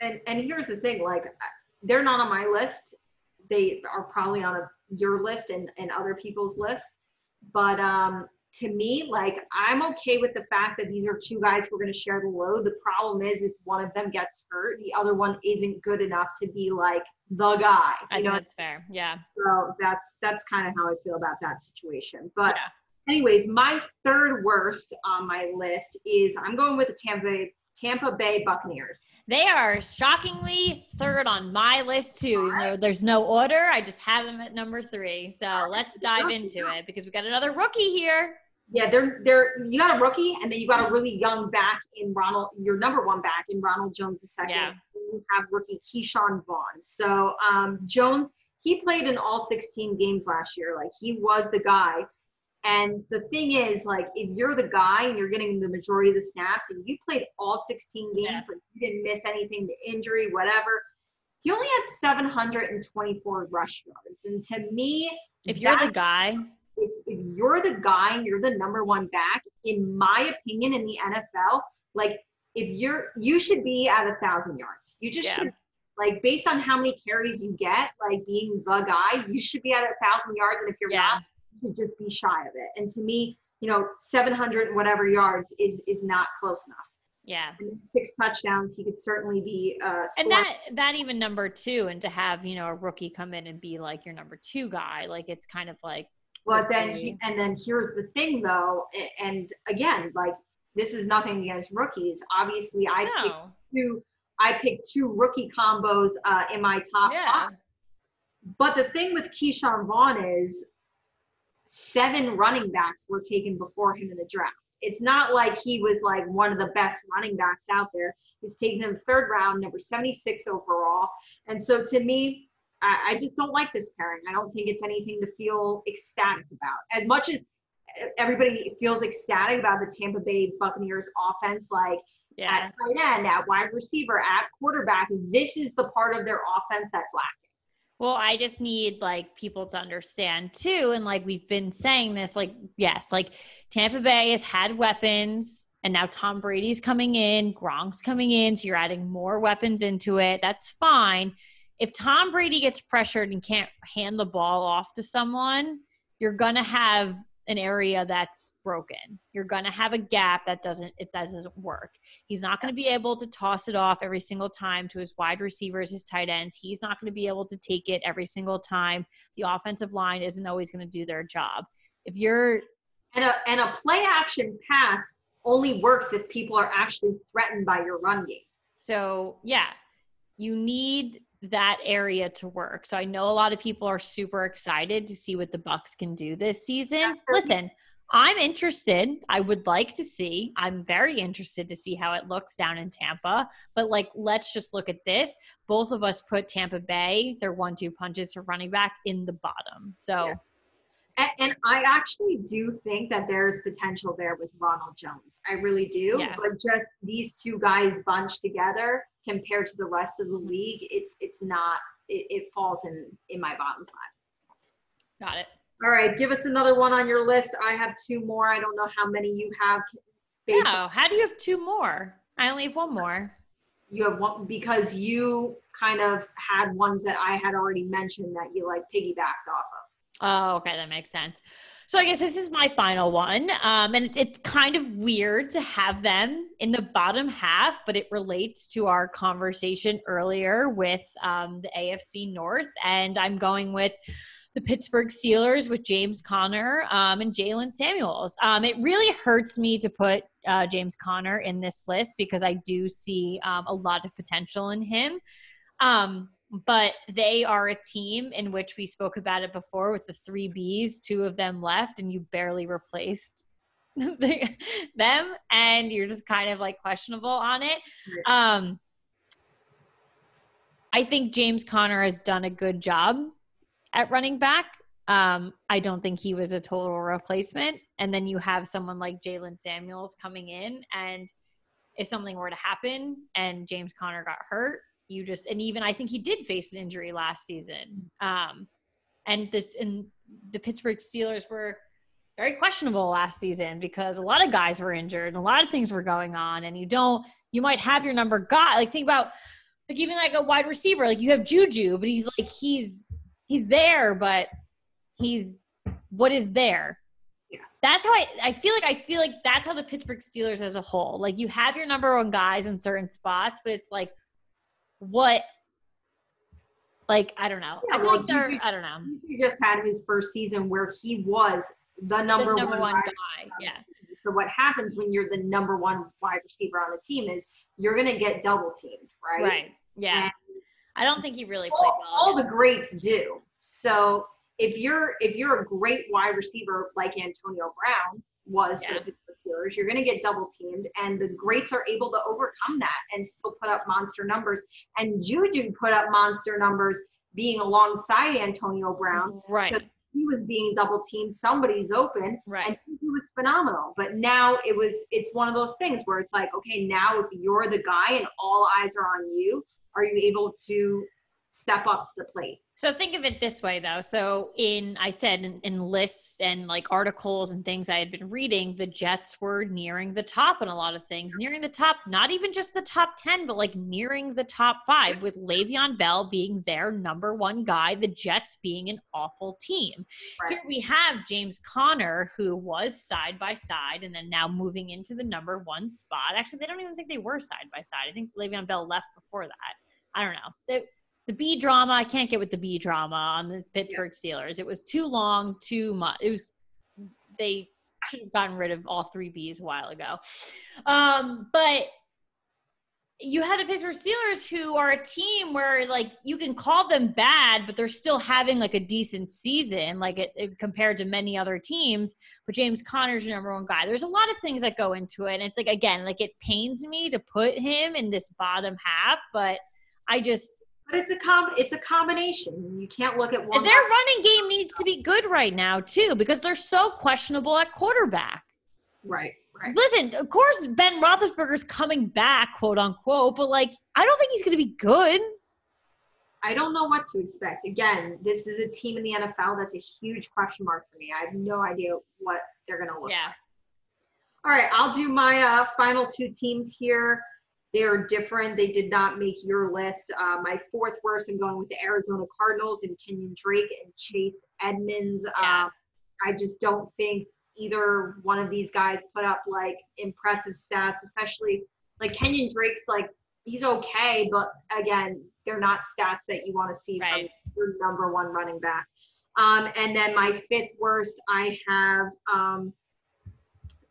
And, and here's the thing like, they're not on my list. They are probably on a, your list and, and other people's lists. But um, to me, like I'm okay with the fact that these are two guys who are going to share the load. The problem is if one of them gets hurt, the other one isn't good enough to be like the guy. I know that's fair. Yeah. So that's that's kind of how I feel about that situation. But yeah. anyways, my third worst on my list is I'm going with the Tampa Bay Tampa Bay Buccaneers. They are shockingly third on my list too. You know, there's no order. I just have them at number three. So let's dive into it because we got another rookie here. Yeah, they're they're you got a rookie and then you got a really young back in Ronald, your number one back in Ronald Jones the second. Yeah. You have rookie Ke'Shawn Vaughn. So um, Jones, he played in all 16 games last year. Like he was the guy. And the thing is, like, if you're the guy and you're getting the majority of the snaps and you played all 16 games, yeah. like you didn't miss anything to injury, whatever, he only had 724 rush yards. And to me, if you're the guy, if, if you're the guy and you're the number one back, in my opinion, in the NFL, like if you're you should be at a thousand yards. You just yeah. should like based on how many carries you get, like being the guy, you should be at a thousand yards. And if you're yeah. not, you should just be shy of it. And to me, you know, 700 whatever yards is is not close enough. Yeah. And six touchdowns, he could certainly be. Uh, and that that even number two, and to have you know a rookie come in and be like your number two guy, like it's kind of like well, then, he, and then here's the thing, though, and again, like this is nothing against rookies. Obviously, I no. picked two. I picked two rookie combos uh, in my top yeah. five. But the thing with Ke'Shawn Vaughn is seven running backs were taken before him in the draft. It's not like he was like one of the best running backs out there. He's taken in the third round, number 76 overall. And so to me, I, I just don't like this pairing. I don't think it's anything to feel ecstatic about. As much as everybody feels ecstatic about the Tampa Bay Buccaneers offense, like yeah. at tight end, at wide receiver, at quarterback, this is the part of their offense that's lacking. Well, I just need like people to understand too. And like we've been saying this, like, yes, like Tampa Bay has had weapons and now Tom Brady's coming in, Gronk's coming in. So you're adding more weapons into it. That's fine if Tom Brady gets pressured and can't hand the ball off to someone, you're going to have an area that's broken. You're going to have a gap that doesn't it doesn't work. He's not going to be able to toss it off every single time to his wide receivers, his tight ends. He's not going to be able to take it every single time. The offensive line isn't always going to do their job. If you're and a and a play action pass only works if people are actually threatened by your run game. So, yeah, you need that area to work. So I know a lot of people are super excited to see what the Bucks can do this season. Listen, I'm interested. I would like to see. I'm very interested to see how it looks down in Tampa. But like, let's just look at this. Both of us put Tampa Bay, their one-two punches for running back, in the bottom. So. Yeah. And, and, I actually do think that there's potential there with Ronald Jones. I really do. Yeah. But just these two guys bunched together compared to the rest of the league, it's it's not. It, it falls in in my bottom five. Got it. All right, give us another one on your list. I have two more. I don't know how many you have. Based no, how do you have two more? I only have one more. You have one because you kind of had ones that I had already mentioned that you like piggybacked off of. Oh, okay, that makes sense. So I guess this is my final one, um, and it, it's kind of weird to have them in the bottom half, but it relates to our conversation earlier with um, the AFC North, and I'm going with the Pittsburgh Steelers with James Conner um, and Jaylen Samuels. Um, it really hurts me to put uh, James Conner in this list because I do see um, a lot of potential in him. Um, but they are a team in which we spoke about it before with the three Bs, two of them left, and you barely replaced *laughs* them, and you're just kind of like questionable on it. Um, I think James Conner has done a good job at running back. Um, I don't think he was a total replacement. And then you have someone like Jaylen Samuels coming in, and if something were to happen and James Conner got hurt, you just and even I think he did face an injury last season. Um, and this and the Pittsburgh Steelers were very questionable last season because a lot of guys were injured and a lot of things were going on, and you don't you might have your number guy like think about like even like a wide receiver like you have Juju, but he's like he's he's there, but he's what is there. Yeah. That's how I, I feel like I feel like that's how the Pittsburgh Steelers as a whole. Like you have your number one guys in certain spots, but it's like what like I don't know. Yeah, I feel well, like I don't know. He just had his first season where he was the number, the number one, one guy. Yeah. So what happens when you're the number one wide receiver on the team is you're gonna get double teamed, right? Right. Yeah. And I don't think he really played all, well. All the greats do. So if you're if you're a great wide receiver like Antonio Brown, was yeah. for the Steelers. You're going to get double teamed, and the greats are able to overcome that and still put up monster numbers. And Juju put up monster numbers being alongside Antonio Brown. Mm-hmm. Right. He was being double teamed. Somebody's open, right? And he was phenomenal. But now it was. It's one of those things where it's like, okay, now if you're the guy and all eyes are on you, are you able to step up to the plate? So think of it this way though. So in I said in, in, lists and like articles and things I had been reading, the Jets were nearing the top in a lot of things, nearing the top, not even just the top 10, but like nearing the top five with Le'Veon Bell being their number one guy, the Jets being an awful team. Right. Here we have James Conner, who was side by side and then now moving into the number one spot. Actually, they don't even think they were side by side. I think Le'Veon Bell left before that. I don't know. They, the B drama, I can't get with the B drama on the Pittsburgh Steelers. It was too long, too much. It was they should have gotten rid of all three Bs a while ago. Um, but you had the Pittsburgh Steelers who are a team where like you can call them bad, but they're still having like a decent season, like it, it, compared to many other teams. But James Conner's your number one guy. There's a lot of things that go into it. And it's like again, like it pains me to put him in this bottom half, but I just but it's a com it's a combination. You can't look at one. Their running game needs to be good right now too, because they're so questionable at quarterback. Right. Right. Listen, of course Ben Roethlisberger's coming back, quote unquote, but like I don't think he's going to be good. I don't know what to expect. Again, this is a team in the NFL that's a huge question mark for me. I have no idea what they're going to look. Yeah. Like. All right, I'll do my uh, final two teams here. They are different. They did not make your list. Uh, my fourth worst, I'm going with the Arizona Cardinals and Kenyon Drake and Chase Edmonds. Yeah. Uh, I just don't think either one of these guys put up like impressive stats, especially like Kenyon Drake's like he's okay, but again, they're not stats that you want to see right. from your number one running back. Um, and then my fifth worst, I have um,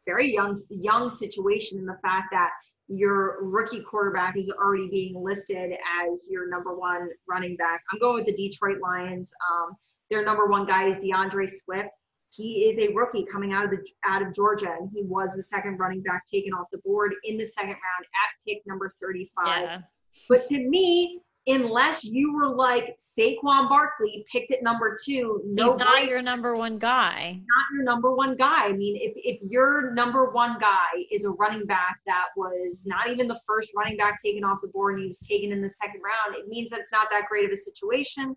very young young situation in the fact that your rookie quarterback is already being listed as your number one running back. I'm going with the Detroit Lions. Um, their number one guy is D'Andre Swift. He is a rookie coming out of the out of Georgia, and he was the second running back taken off the board in the second round at pick number 35. Yeah. But to me, unless you were like Saquon Barkley picked at number two. No He's not your number one guy. Not your number one guy. I mean, if if your number one guy is a running back that was not even the first running back taken off the board and he was taken in the second round, it means that's not that great of a situation.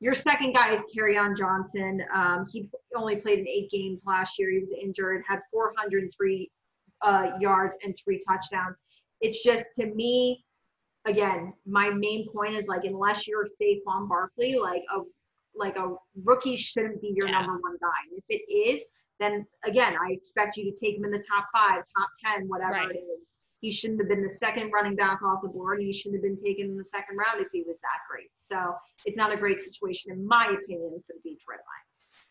Your second guy is on Johnson. Um, he only played in eight games last year. He was injured, had 403 uh, yards and three touchdowns. It's just to me, again, my main point is like unless you're Saquon Barkley, like a like a rookie shouldn't be your yeah. number one guy. And if it is, then again, I expect you to take him in the top five, top ten, whatever right. it is. He shouldn't have been the second running back off the board. He shouldn't have been taken in the second round if he was that great. So it's not a great situation, in my opinion, for the Detroit Lions.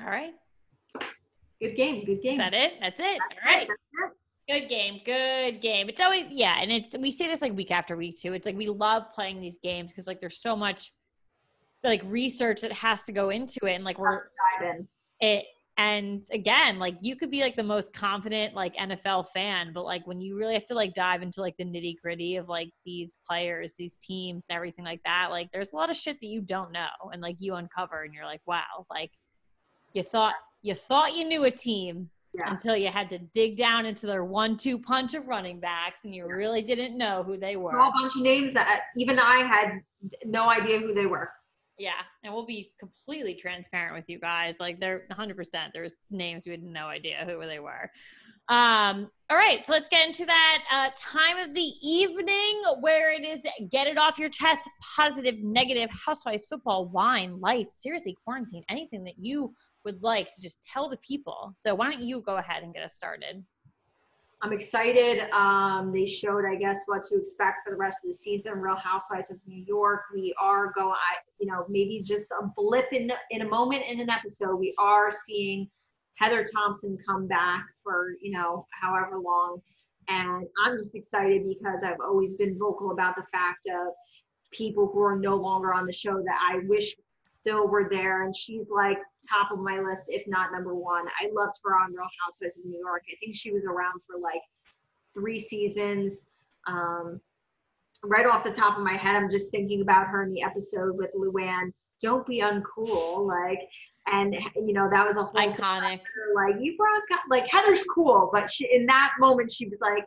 All right. Good game. Good game. Is that it? That's it. That's All right. It. Good game. Good game. It's always yeah, and it's we say this like week after week too. It's like we love playing these games because like there's so much like research that has to go into it, and like we're diving it and again like you could be like the most confident like nfl fan but like when you really have to like dive into like the nitty gritty of like these players these teams and everything like that like there's a lot of shit that you don't know and like you uncover and you're like wow like you thought you thought you knew a team yeah. until you had to dig down into their one-two punch of running backs, and you yes. really didn't know who they were. All a bunch of names that even I had no idea who they were. Yeah, and we'll be completely transparent with you guys. Like they're 100%. There's names we had no idea who they were. Um, all right, so let's get into that uh, time of the evening where it is get it off your chest, positive, negative, housewives, football, wine, life, seriously, quarantine, anything that you would like to just tell the people. So why don't you go ahead and get us started? I'm excited. Um, they showed, I guess, what to expect for the rest of the season. Real Housewives of New York. We are going, I, you know, maybe just a blip in in a moment in an episode. We are seeing Heather Thompson come back for you know however long, and I'm just excited because I've always been vocal about the fact of people who are no longer on the show that I wish still were there and she's like top of my list if not number one. I loved her on real housewives of new york. I think she was around for like three seasons. Um, right off the top of my head i'm just thinking about her in the episode with luann don't be uncool like and you know that was a whole iconic. like you brought like heather's cool but she in that moment she was like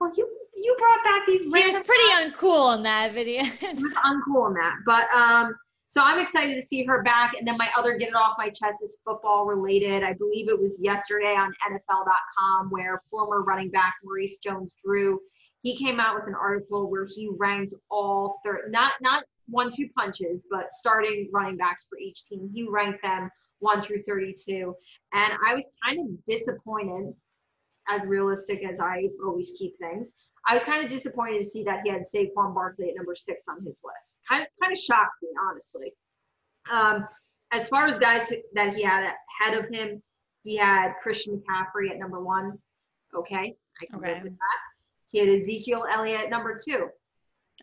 well you you brought back these she was pretty guys. uncool in that video. *laughs* Uncool in that but um so I'm excited to see her back. And then my other get it off my chest is football related. I believe it was yesterday on NFL.com where former running back Maurice Jones-Drew he came out with an article where he ranked all third not not one two punches, but starting running backs for each team. He ranked them one through 32. And I was kind of disappointed, as realistic as I always keep things. I was kind of disappointed to see that he had Saquon Barkley at number six on his list. Kind of, kind of shocked me, honestly. Um, as far as guys that he had ahead of him, he had Christian McCaffrey at number one. Okay, I can okay. live with that. He had Ezekiel Elliott at number two.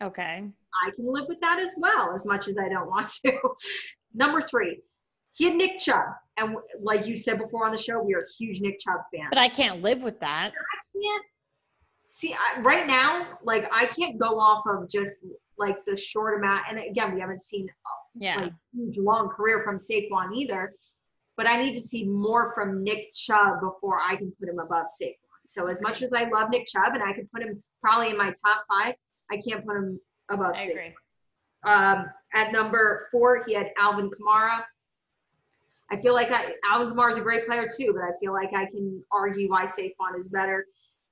Okay. I can live with that as well, as much as I don't want to. *laughs* number three, he had Nick Chubb. And like you said before on the show, we are huge Nick Chubb fans. But I can't live with that. I can't see I, right now like i can't go off of just like the short amount and again we haven't seen yeah like huge long career from Saquon either but i need to see more from nick chubb before i can put him above Saquon so as much as i love nick chubb and i could put him probably in my top five i can't put him above I Saquon. agree. Um, at number four he had alvin kamara I feel like I, Alvin Kamara is a great player too, but I feel like I can argue why Saquon is better.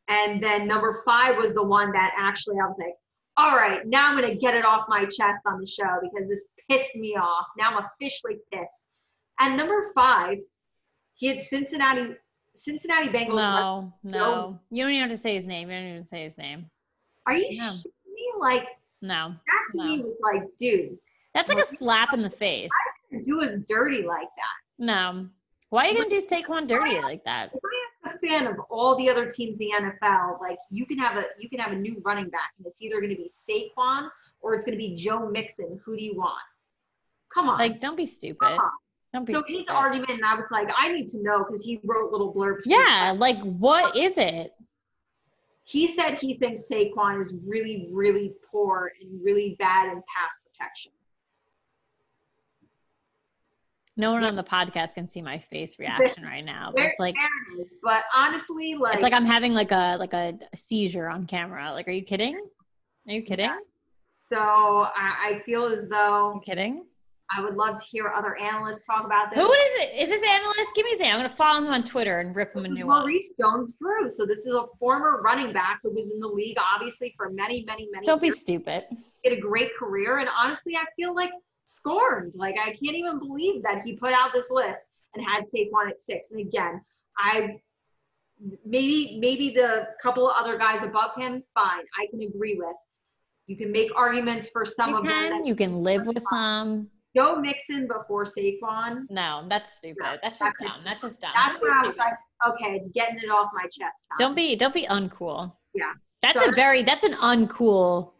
And then number five was the one that actually I was like, all right, now I'm going to get it off my chest on the show because this pissed me off. Now I'm officially pissed. And number five, he had Cincinnati Cincinnati Bengals. No, no, you don't even have to say his name. You don't even say his name. Are you no. me? Like, no. That to no. me was like, dude. That's like a slap in the face. Why do us dirty like that? No. Why are you gonna do Saquon dirty like that? If a fan of all the other teams in the NFL, like you can have a you can have a new running back, and it's either gonna be Saquon or it's gonna be Joe Mixon. Who do you want? Come on. Like, don't be stupid. Don't be so stupid. his argument, and I was like, I need to know because he wrote little blurbs. Yeah, like what is it? He said he thinks Saquon is really, really poor and really bad in pass protection. No one on the podcast can see my face reaction right now. But it's like, but honestly, like it's like I'm having like a like a seizure on camera. Like, are you kidding? Are you kidding? Yeah. So I, I, feel as though. You kidding? I would love to hear other analysts talk about this. Who is it? Is this analyst? Give me his name. I'm gonna follow him on Twitter and rip him This a new one. Maurice Jones-Drew. So this is a former running back who was in the league, obviously, for many, many, many. Don't be stupid. He had a great career, and honestly, I feel like scorned. Like I can't even believe that he put out this list and had Saquon at six. And again, I maybe maybe the couple of other guys above him, fine, I can agree with. You can make arguments for some You of them. can. That You can live with some. Joe Mixon before Saquon. No, that's stupid. No, That's just that's- dumb. That's just dumb. That's Don't I was stupid. like, okay, it's getting it off my chest. now. Don't be don't be uncool. Yeah. That's So- a very that's an uncool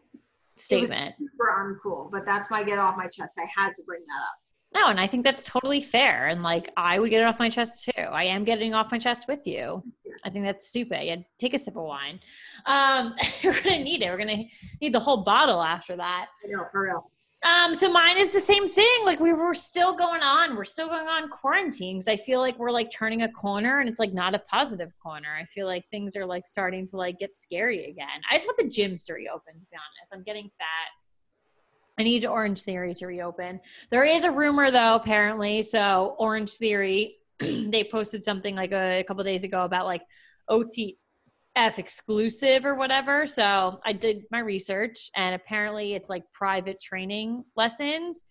statement. super uncool, but that's my get off my chest. I had to bring that up. No, and I think that's totally fair. And like I would get it off my chest too. I am getting off my chest with you. I think that's stupid. Yeah, take a sip of wine. Um, *laughs* we're gonna need it. We're gonna need the whole bottle after that. I know, for real. Um, so mine is the same thing. Like we were still going on. We're still going on quarantine because I feel like we're like turning a corner and it's like not a positive corner. I feel like things are like starting to like get scary again. I just want the gyms to reopen, to be honest. I'm getting fat. I need Orange Theory to reopen. There is a rumor though, apparently. So Orange Theory, *clears throat* they posted something like a, a couple days ago about like OTF exclusive or whatever. So I did my research, and apparently it's like private training lessons,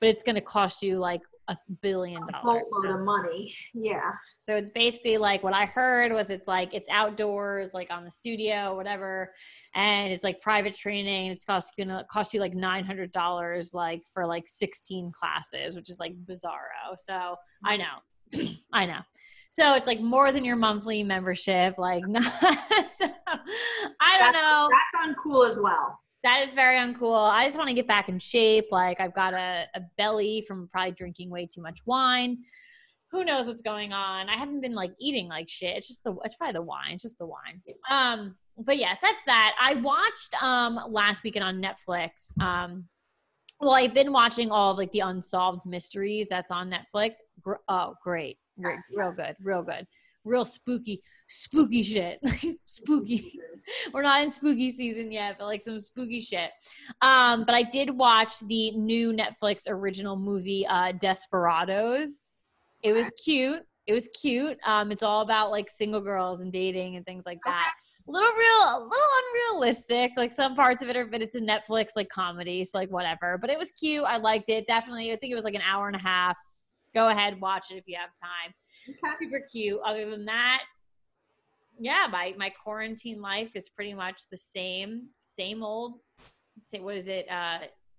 but it's going to cost you like a billion A dollars. boatload of money. Yeah. So it's basically like what I heard was it's like it's outdoors, like on the studio, whatever, and it's like private training. It's cost gonna cost you like nine hundred dollars, like for like sixteen classes, which is like bizarro. So I know, *clears throat* I know. So it's like more than your monthly membership. Like, *laughs* so, I don't That's- know That's uncool as well. that is very uncool. I just want to get back in shape. Like I've got a, a belly from probably drinking way too much wine. Who knows what's going on? I haven't been like eating like shit. It's just the it's probably the wine. It's just the wine. Um, but yes, that's that. I watched um last weekend on Netflix. Um, well, I've been watching all of like the unsolved mysteries that's on Netflix. Gr- oh, great, Re- Yes, real yes. good, real good, real spooky, spooky shit, *laughs* spooky *laughs* we're not in spooky season yet, but like some spooky shit. Um, but I did watch the new Netflix original movie, uh, Desperados. It was cute. It was cute. Um, it's all about like single girls and dating and things like that. A little real, a little unrealistic. Like some parts of it are, but it's a Netflix like comedy, so like whatever. But it was cute. I liked it. Definitely. I think it was like an hour and a half. Go ahead, watch it if you have time Okay. super cute. Other than that, yeah, my my quarantine life is pretty much the same, same old. Say what is it? Uh,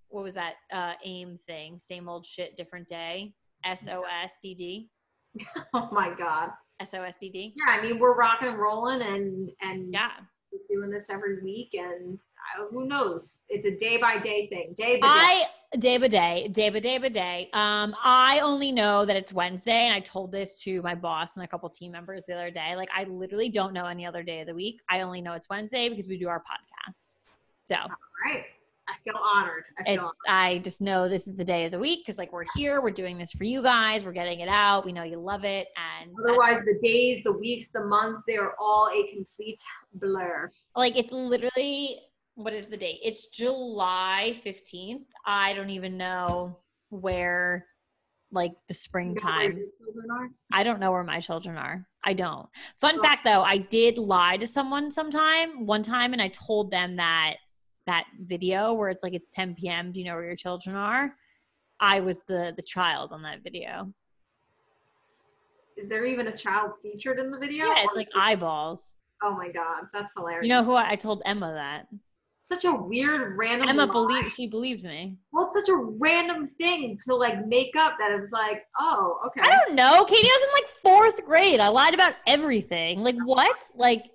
what was that uh, aim thing? Same old shit, different day. S O S D D. *laughs* Oh my God. S O S D D. Yeah, I mean we're rocking and rolling and and Yeah. we're doing this every week and uh, who knows? It's a day by day thing. Day by day. I day by day, day by day by day. Um, I only know that it's Wednesday, and I told this to my boss and a couple team members the other day. Like, I literally don't know any other day of the week. I only know it's Wednesday because we do our podcast. So Right. I feel honored. I feel it's I just know this is the day of the week because like we're here, we're doing this for you guys, we're getting it out. We know you love it, and Otherwise, the days, the weeks, the month, they're all a complete blur. like it's literally what is the date? It's July fifteenth. I don't even know where like the You know where springtime. your children are? I don't know where my children are. I don't. Fun Oh. fact though, I did lie to someone sometime one time and I told them that that video where it's like it's 10 p.m. Do you know where your children are? I was the the child on that video. Is there even a child featured in the video? Yeah, it's like eyeballs. Oh my god, that's hilarious. You know who I, I told Emma that. Such a weird random. Thing. Emma lie. believed she believed me. Well, it's such a random thing to like make up that it was like, oh, okay. I don't know. Katie was in like fourth grade. I lied about everything. Like what? Like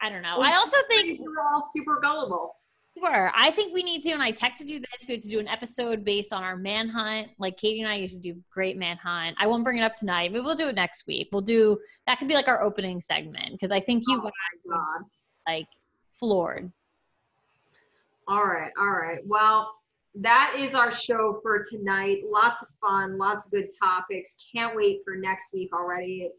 I don't know. I also think we're all super gullible. Sure. I think we need to, and I texted you this. We have to do an episode based on our manhunt. Like Katie and I used to do great manhunt. I won't bring it up tonight. Maybe we'll do it next week. We'll do that could be like our opening segment because I think you Oh god. like floored. All right, all right. Well, that is our show for tonight. Lots of fun, lots of good topics. Can't wait for next week already.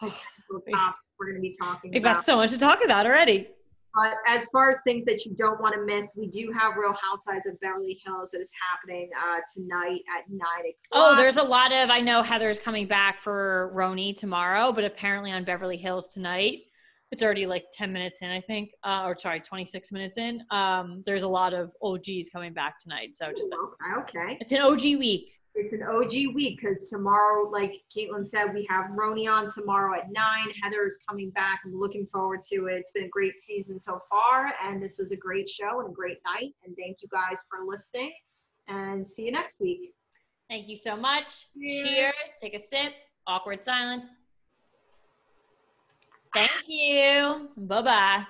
Potential *sighs* topics we're going to be talking We've about. got so much to talk about already. But as far as things that you don't want to miss, we do have Real Housewives of Beverly Hills that is happening uh, tonight at nine o'clock. Oh, there's a lot of. I know Heather's coming back for RHONY tomorrow, but apparently on Beverly Hills tonight, it's already like 10 minutes in, I think, uh, or sorry, 26 minutes in. Um, there's a lot of OGs coming back tonight, so just Ooh, okay. It's an OG week. It's an OG week because tomorrow, like Caitlin said, we have RHONY on tomorrow at nine. Heather is coming back. I'm looking forward to it. It's been a great season so far, and this was a great show and a great night. And thank you guys for listening. And see you next week. Thank you so much. Cheers. Cheers. Take a sip. Awkward silence. Thank you. Bye bye.